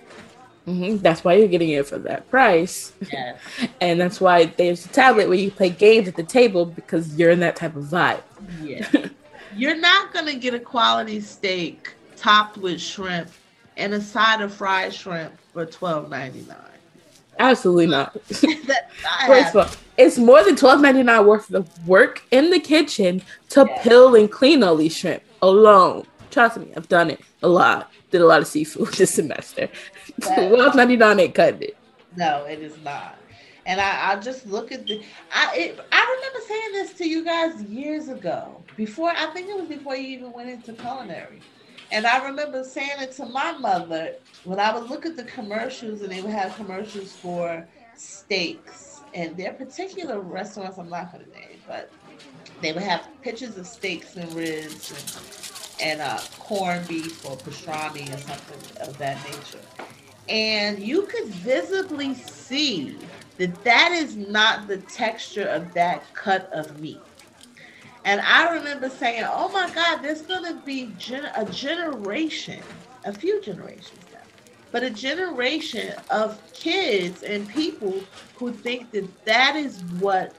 hmm That's why you're getting it for that price. yes. And that's why there's a tablet where you play games at the table because you're in that type of vibe. Yeah. You're not gonna get a quality steak topped with shrimp and a side of fried shrimp for twelve ninety nine. Absolutely not. that First of all, it's more than twelve ninety nine worth of work in the kitchen to peel and clean all these shrimp alone. Trust me, I've done it a lot. Did a lot of seafood this semester. Yeah. Twelve ninety nine ain't cutting it. No, it is not. And I, I just look at the. I it, I remember saying this to you guys years ago. Before I think it was before you even went into culinary. And I remember saying it to my mother when I would look at the commercials and they would have commercials for steaks and their particular restaurants I'm not going to name, but they would have pictures of steaks and ribs and, and a corned beef or pastrami or something of that nature and you could visibly see that that is not the texture of that cut of meat. And I remember saying, "Oh my God, there's going to be gen- a generation, a few generations now, but a generation of kids and people who think that that is what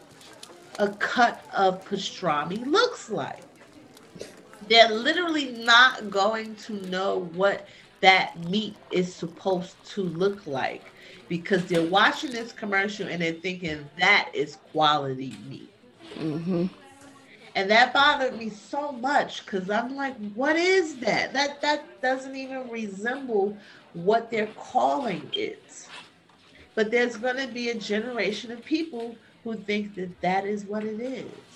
a cut of pastrami looks like." They're literally not going to know what that meat is supposed to look like because they're watching this commercial and they're thinking that is quality meat. hmm And that bothered me so much because I'm like, what is that? That that doesn't even resemble what they're calling it. But there's going to be a generation of people who think that that is what it is.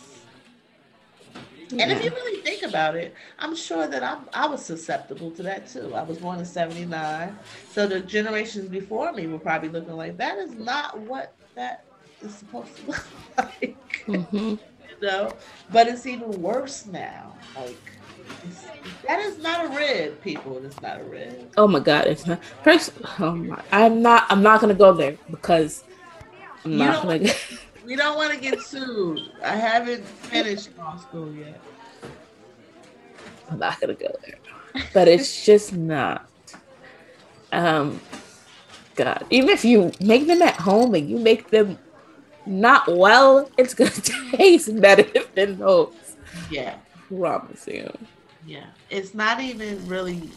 And if you really think about it, I'm sure that I'm, I was susceptible to that too. I was born in 79. So the generations before me were probably looking like, that is not what that is supposed to look like. hmm you know? But it's even worse now. Like, that is not a rib, people. It's not a rib. Oh my god, it's not. First, oh my, I'm not. I'm not gonna go there because I'm You not gonna. We don't want to get sued. I haven't finished law school yet. I'm not gonna go there. But it's just not. Um, God, even if you make them at home and you make them not well, it's gonna taste better than those. Yeah. Promise you. Yeah. It's not even really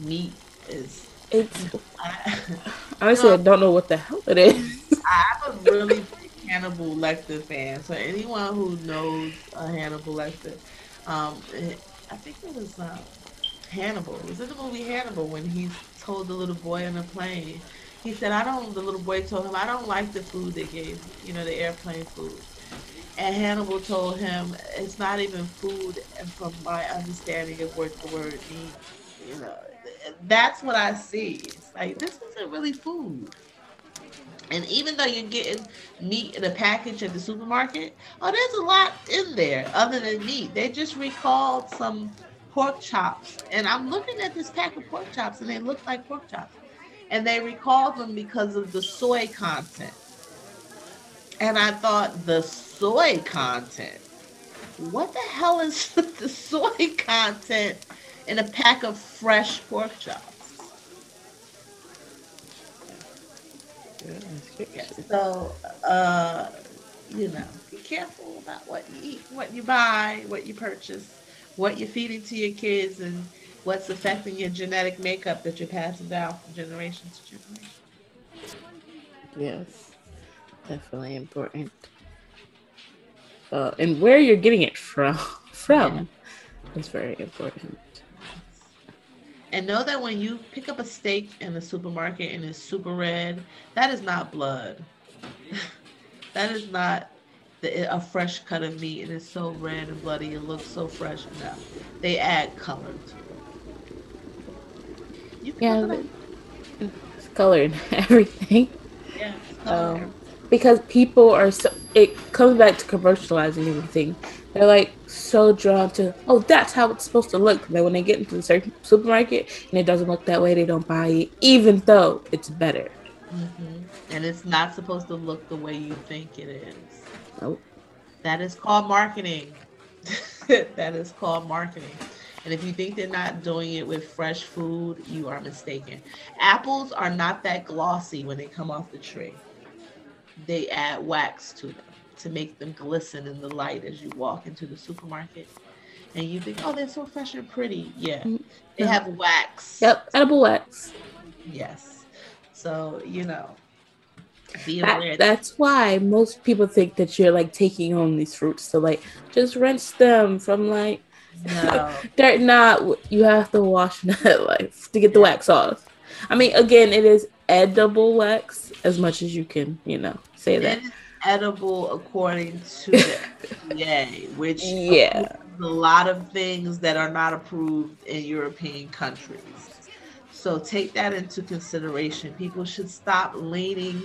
meat. It's It's I, honestly, I don't know what the hell it is. I'm a really Hannibal Lecter fan. So anyone who knows uh, Hannibal Lecter, um, I think it was uh, Hannibal. It was in the movie Hannibal when he told the little boy on the plane. He said, "I don't." The little boy told him, "I don't like the food they gave. You know, the airplane food." And Hannibal told him, "It's not even food, and from my understanding of what the word means." You know, that's what I see. It's like this isn't really food. And even though you're getting meat in a package at the supermarket, oh, there's a lot in there other than meat. They just recalled some pork chops. And I'm looking at this pack of pork chops and they look like pork chops. And they recalled them because of the soy content. And I thought, the soy content? What the hell is the soy content in a pack of fresh pork chops? So uh, you know, be careful about what you eat, what you buy, what you purchase, what you're feeding to your kids, and what's affecting your genetic makeup that you're passing down from generation to generation. Yes, definitely important. Uh, and where you're getting it from, from, is very important. And know that when you pick up a steak in the supermarket and it's super red, that is not blood. that is not the, a fresh cut of meat and it's so red and bloody. It looks so fresh. No, they add color to it. yeah, it's colored everything. Yeah. Um, because people are so it comes back to commercializing everything. They're like so drawn to oh that's how it's supposed to look. That when they get into the supermarket and it doesn't look that way, they don't buy it, even though it's better. Mm-hmm. And it's not supposed to look the way you think it is. Nope. That is called marketing. that is called marketing. And if you think they're not doing it with fresh food, you are mistaken. Apples are not that glossy when they come off the tree they add wax to them to make them glisten in the light as you walk into the supermarket. And you think, oh, they're so fresh and pretty. Yeah. Mm-hmm. They have wax. Yep, edible wax. Yes. So, you know, that, that's why most people think that you're like taking home these fruits to like just rinse them from like no. they're not you have to wash that like to get the yeah. wax off. I mean again it is edible wax as much as you can, you know, say that. edible according to the FDA, which yeah, a lot of things that are not approved in European countries. So take that into consideration. People should stop leaning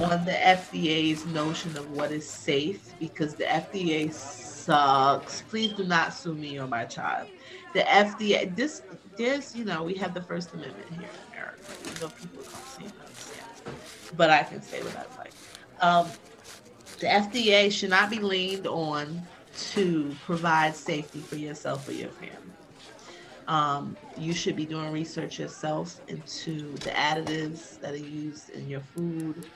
on the FDA's notion of what is safe because the FDA sucks. Please do not sue me or my child. The FDA, this, this, you know, we have the First Amendment here in America. You know, people but I can say what I. Um, the FDA should not be leaned on to provide safety for yourself or your family. Um, you should be doing research yourself into the additives that are used in your food.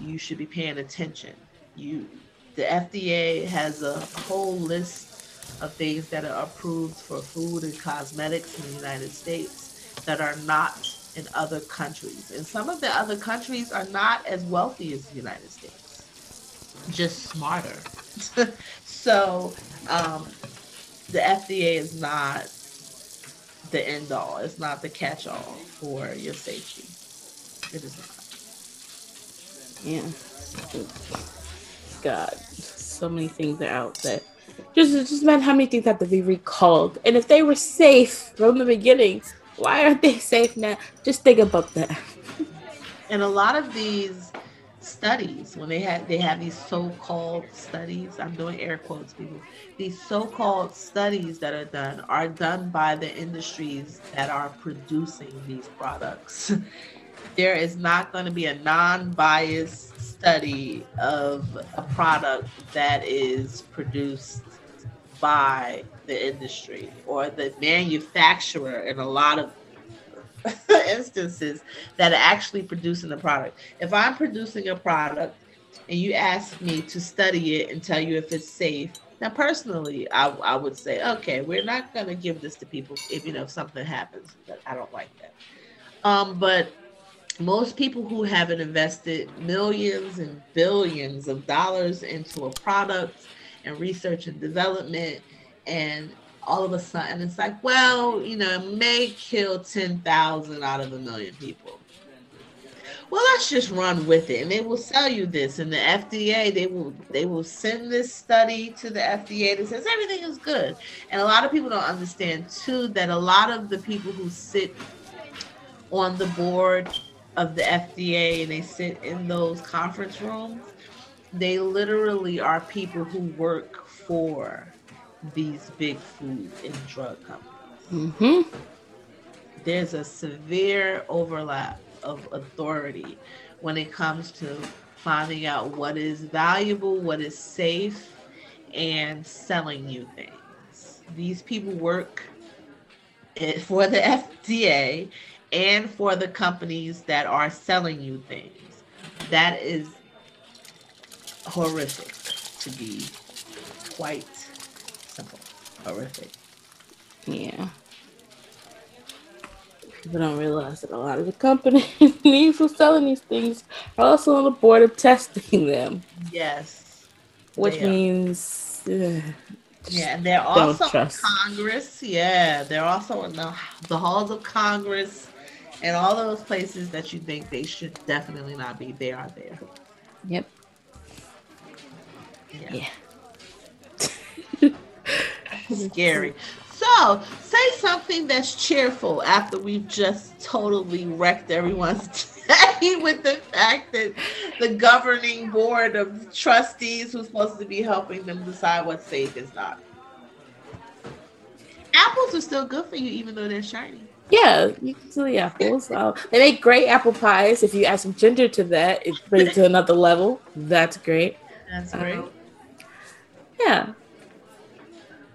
You should be paying attention. You, the FDA has a whole list of things that are approved for food and cosmetics in the United States that are not in other countries. And some of the other countries are not as wealthy as the United States, just smarter. so um, the FDA is not the end all, it's not the catch all for your safety. It is not. Yeah. God, so many things are out that just just imagine how many things have to be recalled. And if they were safe from the beginning, why aren't they safe now? Just think about that. and a lot of these studies, when they have they have these so-called studies, I'm doing air quotes, people. These so-called studies that are done are done by the industries that are producing these products. there is not going to be a non-biased study of a product that is produced by the industry or the manufacturer in a lot of instances that are actually producing the product. If I'm producing a product and you ask me to study it and tell you if it's safe, now personally, I, I would say, okay, we're not to give this to people if you know if something happens. But I don't like that. Um, but most people who haven't invested millions and billions of dollars into a product and research and development and all of a sudden it's like, well, you know, it may kill 10,000 out of a million people. Well, let's just run with it. And they will sell you this. And the FDA, they will they will send this study to the FDA that says everything is good. And a lot of people don't understand too that a lot of the people who sit on the board of the FDA and they sit in those conference rooms, they literally are people who work for these big food and drug companies. Mm-hmm. There's a severe overlap of authority when it comes to finding out what is valuable, what is safe, and selling you things. These people work for the FDA and for the companies that are selling you things. That is horrific to be quite simple. horrific. Yeah. People don't realize that a lot of the companies who are selling these things are also on the board of testing them. Yes. Which means uh, yeah, and they're also in Congress. Yeah, they're also in the, the halls of Congress and all those places that you think they should definitely not be. They are there. Yep. Yeah. yeah. Scary. So, say something that's cheerful after we've just totally wrecked everyone's day with the fact that the governing board of trustees who's supposed to be helping them decide what's safe is not. Apples are still good for you even though they're shiny. Yeah, you can do the apples. Uh, they make great apple pies. If you add some ginger to that, it brings it to another level. That's great. That's great. Um, yeah.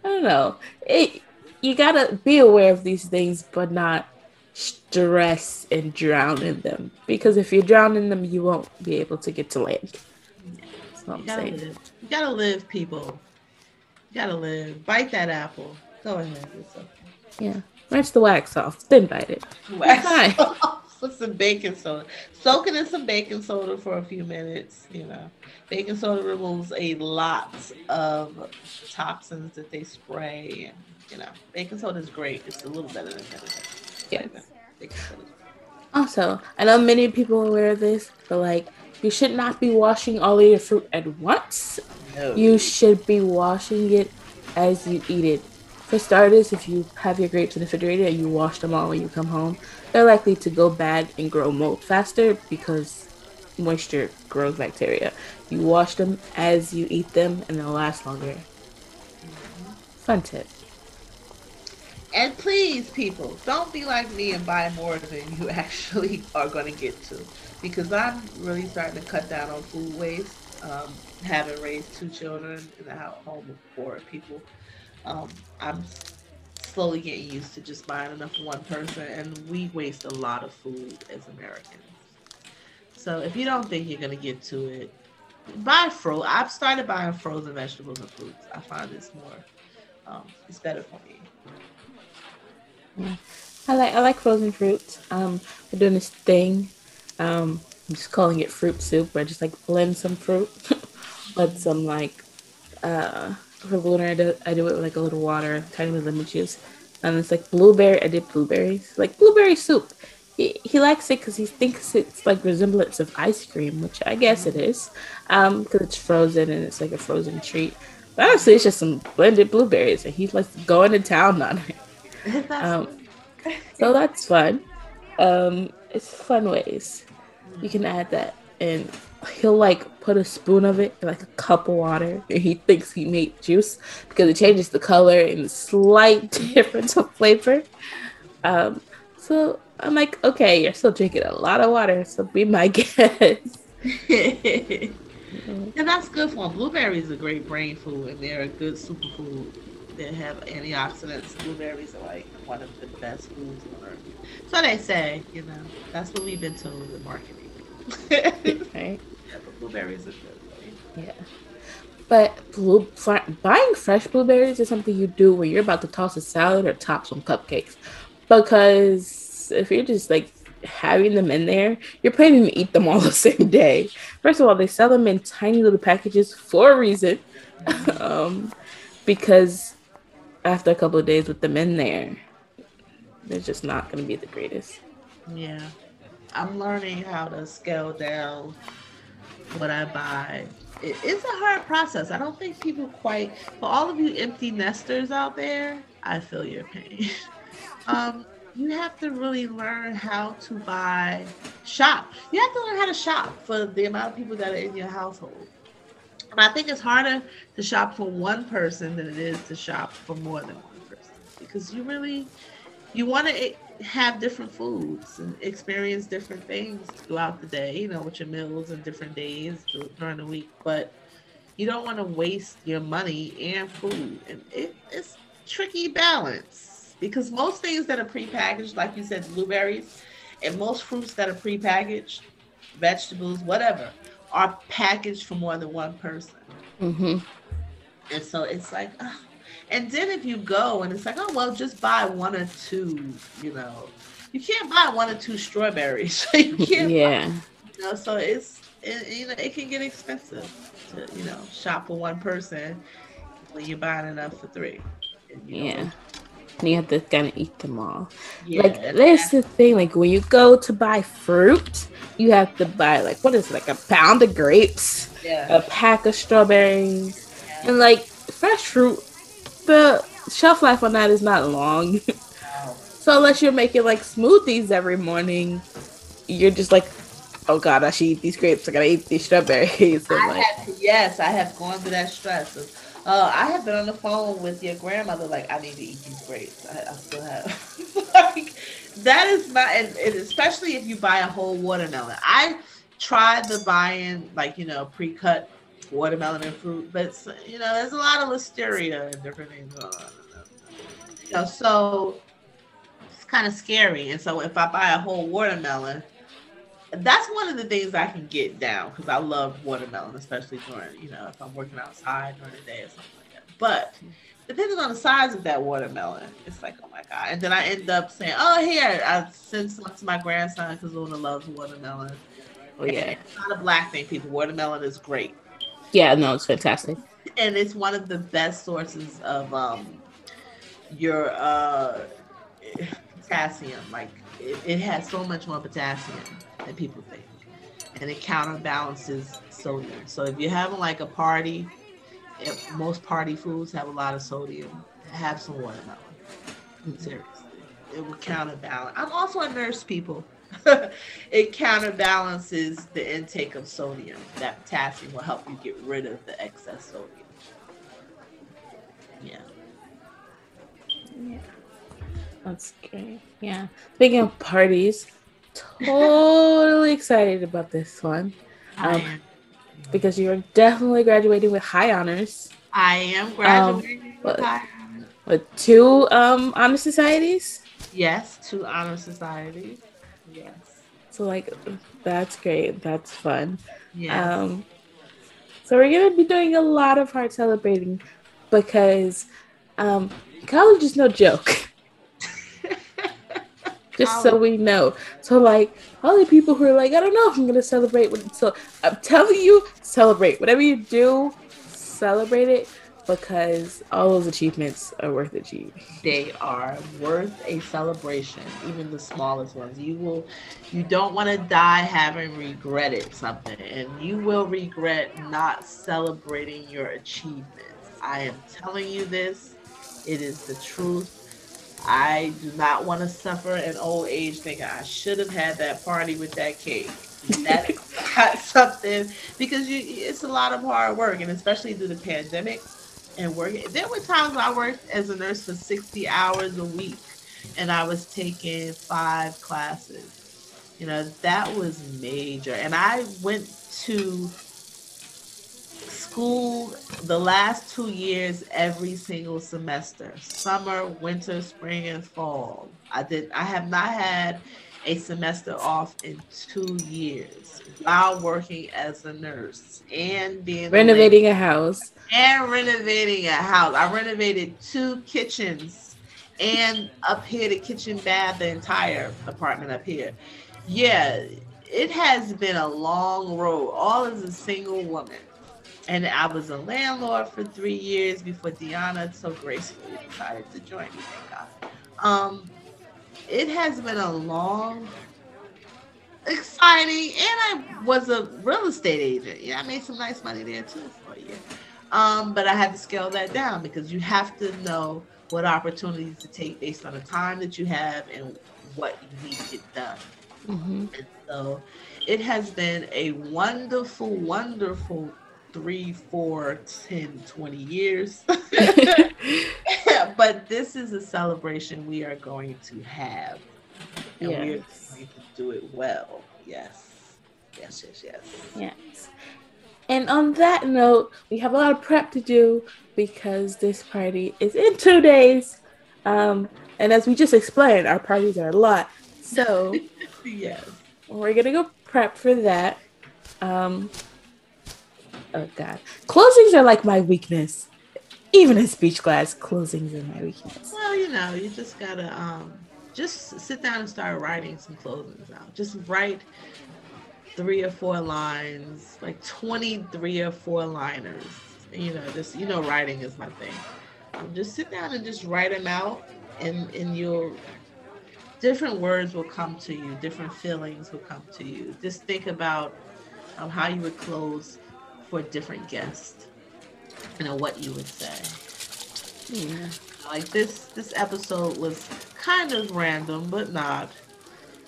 I don't know. It, you gotta be aware of these things, but not stress and drown in them. Because if you drown in them, you won't be able to get to land. That's what I'm saying. Live. You gotta live, people. You gotta live. Bite that apple. Go ahead. Okay. Yeah. Rinse the wax off, then bite it. Wax with some baking soda. Soak it in some baking soda for a few minutes. You know, baking soda removes a lot of toxins that they spray. And, you know, baking soda is great. It's a little better than vinegar. Yes. Also, I know many people are aware of this, but like, you should not be washing all of your fruit at once. No. You should be washing it as you eat it for starters, if you have your grapes in the refrigerator and you wash them all when you come home, they're likely to go bad and grow mold faster because moisture grows bacteria. You wash them as you eat them and they'll last longer. Fun tip. And please, people, don't be like me and buy more than you actually are going to get to. Because I'm really starting to cut down on food waste. Um, having raised two children in the home of four people um, I'm slowly getting used to just buying enough for one person, and we waste a lot of food as Americans. So if you don't think you're gonna get to it, buy fro. I've started buying frozen vegetables and fruits. I find it's more, um, it's better for me. Yeah. I like I like frozen fruits. Um, we're doing this thing. Um, I'm just calling it fruit soup. Where I just like blend some fruit with some like uh for Luna, I do, I do it with like a little water, tiny bit of lemon juice, and it's like blueberry. I did blueberries, like blueberry soup. He, he likes it because he thinks it's like resemblance of ice cream, which I guess it is, um, because it's frozen and it's like a frozen treat. But honestly, it's just some blended blueberries, and he's like going to town on it. um, so that's fun. Um, it's fun ways you can add that and he'll like put a spoon of it in like a cup of water and he thinks he made juice because it changes the color and the slight difference of flavor. Um, so I'm like, okay, you're still drinking a lot of water, so be my guest. and that's good for them. Blueberries are great brain food and they're a good superfood. They have antioxidants. Blueberries are like one of the best foods on earth. So they say, you know, that's what we've been told in marketing. right? Yeah, but blueberries are good. Yeah. But blue, buying fresh blueberries is something you do when you're about to toss a salad or top some cupcakes. Because if you're just like having them in there, you're planning to eat them all the same day. First of all, they sell them in tiny little packages for a reason. um, because after a couple of days with them in there, they're just not going to be the greatest. Yeah. I'm learning how to scale down what I buy. It, it's a hard process. I don't think people quite, for all of you empty nesters out there, I feel your pain. um, you have to really learn how to buy, shop. You have to learn how to shop for the amount of people that are in your household. And I think it's harder to shop for one person than it is to shop for more than one person because you really, you want to have different foods and experience different things throughout the day, you know, with your meals and different days during the week. But you don't want to waste your money and food. And it, it's tricky balance because most things that are prepackaged, like you said, blueberries, and most fruits that are prepackaged, vegetables, whatever, are packaged for more than one person. Mm-hmm. And so it's like, oh, and then if you go and it's like, oh well, just buy one or two, you know, you can't buy one or two strawberries. you can't. Yeah. Buy, you know, so it's it, you know it can get expensive to you know shop for one person when you're buying enough for three. yeah. And you have to kind of eat them all. Yeah, like that's the thing. Like when you go to buy fruit, you have to buy like what is it, like a pound of grapes, yeah. a pack of strawberries, yeah. and like fresh fruit the shelf life on that is not long. So unless you're making like smoothies every morning, you're just like, oh god, I should eat these grapes. I gotta eat these strawberries. I like, have, yes, I have gone through that stress. Uh, I have been on the phone with your grandmother, like, I need to eat these grapes. I, I still have. like, that is not, and, and, especially if you buy a whole watermelon. I tried the buying, like, you know, pre cut watermelon and fruit, but, you know, there's a lot of listeria and different things going on. You know, so it's kind of scary. And so if I buy a whole watermelon, that's one of the things I can get down because I love watermelon, especially during, you know, if I'm working outside during the day or something like that. But depending on the size of that watermelon, it's like, oh my God. And then I end up saying, oh, here, I send some to my grandson because Luna loves watermelon. Oh, yeah. And it's not a black thing, people. Watermelon is great. Yeah, no, it's fantastic. And it's one of the best sources of um, your uh, potassium. Like, it, it has so much more potassium than people think. And it counterbalances sodium. So if you're having like a party, if most party foods have a lot of sodium, have some watermelon. Seriously. It will counterbalance. I'm also a nurse, people. it counterbalances the intake of sodium. That potassium will help you get rid of the excess sodium. Yeah. Yeah. That's great. Yeah. Speaking of parties, totally excited about this one. Um, because you're definitely graduating with high honors. I am graduating um, with. With two um, honor societies? Yes, two honor societies. Yes. So like that's great. That's fun. Yeah. Um, so we're gonna be doing a lot of heart celebrating because um, college is no joke. just so we know. So like all the people who are like, I don't know if I'm gonna celebrate. So I'm telling you, celebrate whatever you do, celebrate it because all those achievements are worth achieving. They are worth a celebration, even the smallest ones. You will, you don't want to die having regretted something, and you will regret not celebrating your achievements. I am telling you this. It is the truth I do not want to suffer an old age thinking I should have had that party with that cake. That is not something because you it's a lot of hard work and especially through the pandemic and working. There were times I worked as a nurse for 60 hours a week and I was taking five classes. You know, that was major. And I went to school the last two years every single semester summer winter spring and fall i did i have not had a semester off in two years while working as a nurse and being renovating a, a house and renovating a house i renovated two kitchens and up here the kitchen bath the entire apartment up here yeah it has been a long road all as a single woman and I was a landlord for three years before Deanna so gracefully decided to join me. Thank God. Um, it has been a long, exciting, and I was a real estate agent. Yeah, I made some nice money there too for year. Um, but I had to scale that down because you have to know what opportunities to take based on the time that you have and what you need to get done. Mm-hmm. And so it has been a wonderful, wonderful three, four, 10, 20 years. but this is a celebration we are going to have. And yes. we are going to do it well. Yes. Yes, yes, yes. Yes. And on that note, we have a lot of prep to do because this party is in two days. Um, and as we just explained, our parties are a lot. So, yes, we're gonna go prep for that. Um, oh god, closings are like my weakness. Even in speech class, closings are my weakness. Well, you know, you just gotta um, just sit down and start writing some closings out. Just write three or four lines, like 23 or four liners. You know, just you know, writing is my thing. Um, just sit down and just write them out, and and you'll different words will come to you, different feelings will come to you. Just think about um, how you would close for different guest, you know, what you would say. Yeah. like this this episode was kind of random, but not.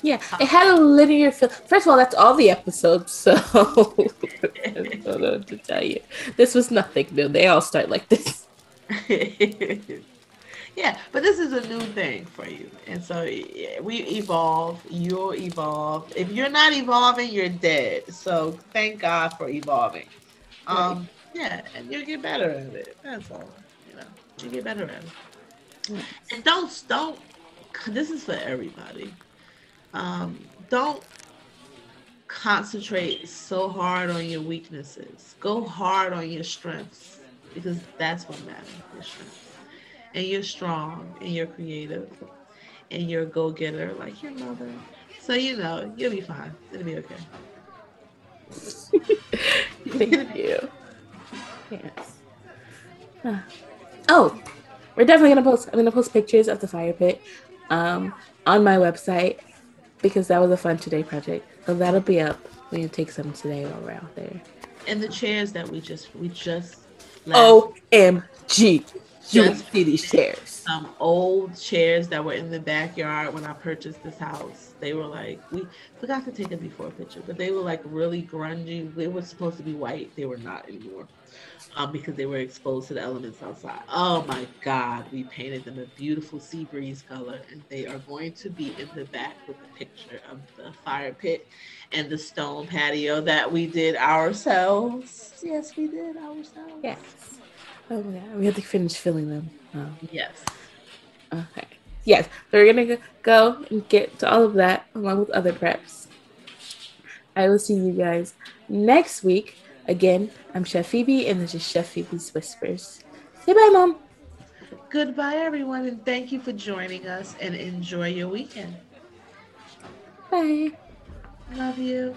Yeah, it had a linear feel. First of all, that's all the episodes, so I don't know what to tell you. This was nothing new. They all start like this. yeah, but this is a new thing for you, and so yeah, we evolve. You'll evolve. If you're not evolving, you're dead. So thank God for evolving. Um, right. yeah, and you'll get better at it. That's all. You know, you get better at it. Yes. And don't don't. This is for everybody um, don't concentrate so hard on your weaknesses. Go hard on your strengths because that's what matters. Your strengths. And you're strong and you're creative and you're a go-getter like your mother. So you know, you'll be fine. It'll be okay. Thank you. Yes. Oh, we're definitely gonna post. I'm gonna post pictures of the fire pit um, on my website because that was a fun today project. So that'll be up. We can take some today while we're out there. And the chairs that we just we just OMG. You see these chairs. Some old chairs that were in the backyard when I purchased this house. They were like we forgot to take a before picture, but they were like really grungy. They were supposed to be white. They were not anymore um, because they were exposed to the elements outside. Oh my God, we painted them a beautiful sea breeze color, and they are going to be in the back with a picture of the fire pit and the stone patio that we did ourselves. Yes, we did ourselves. Yes. Oh my God, we have to finish filling them. Oh. Yes. Okay. Yes, so we're gonna go and get to all of that along with other preps. I will see you guys next week Again, I'm Chef Phoebe, and this is Chef Phoebe's Whispers. Say bye, Mom. Goodbye, everyone, and thank you for joining us, and enjoy your weekend. Bye. Love you.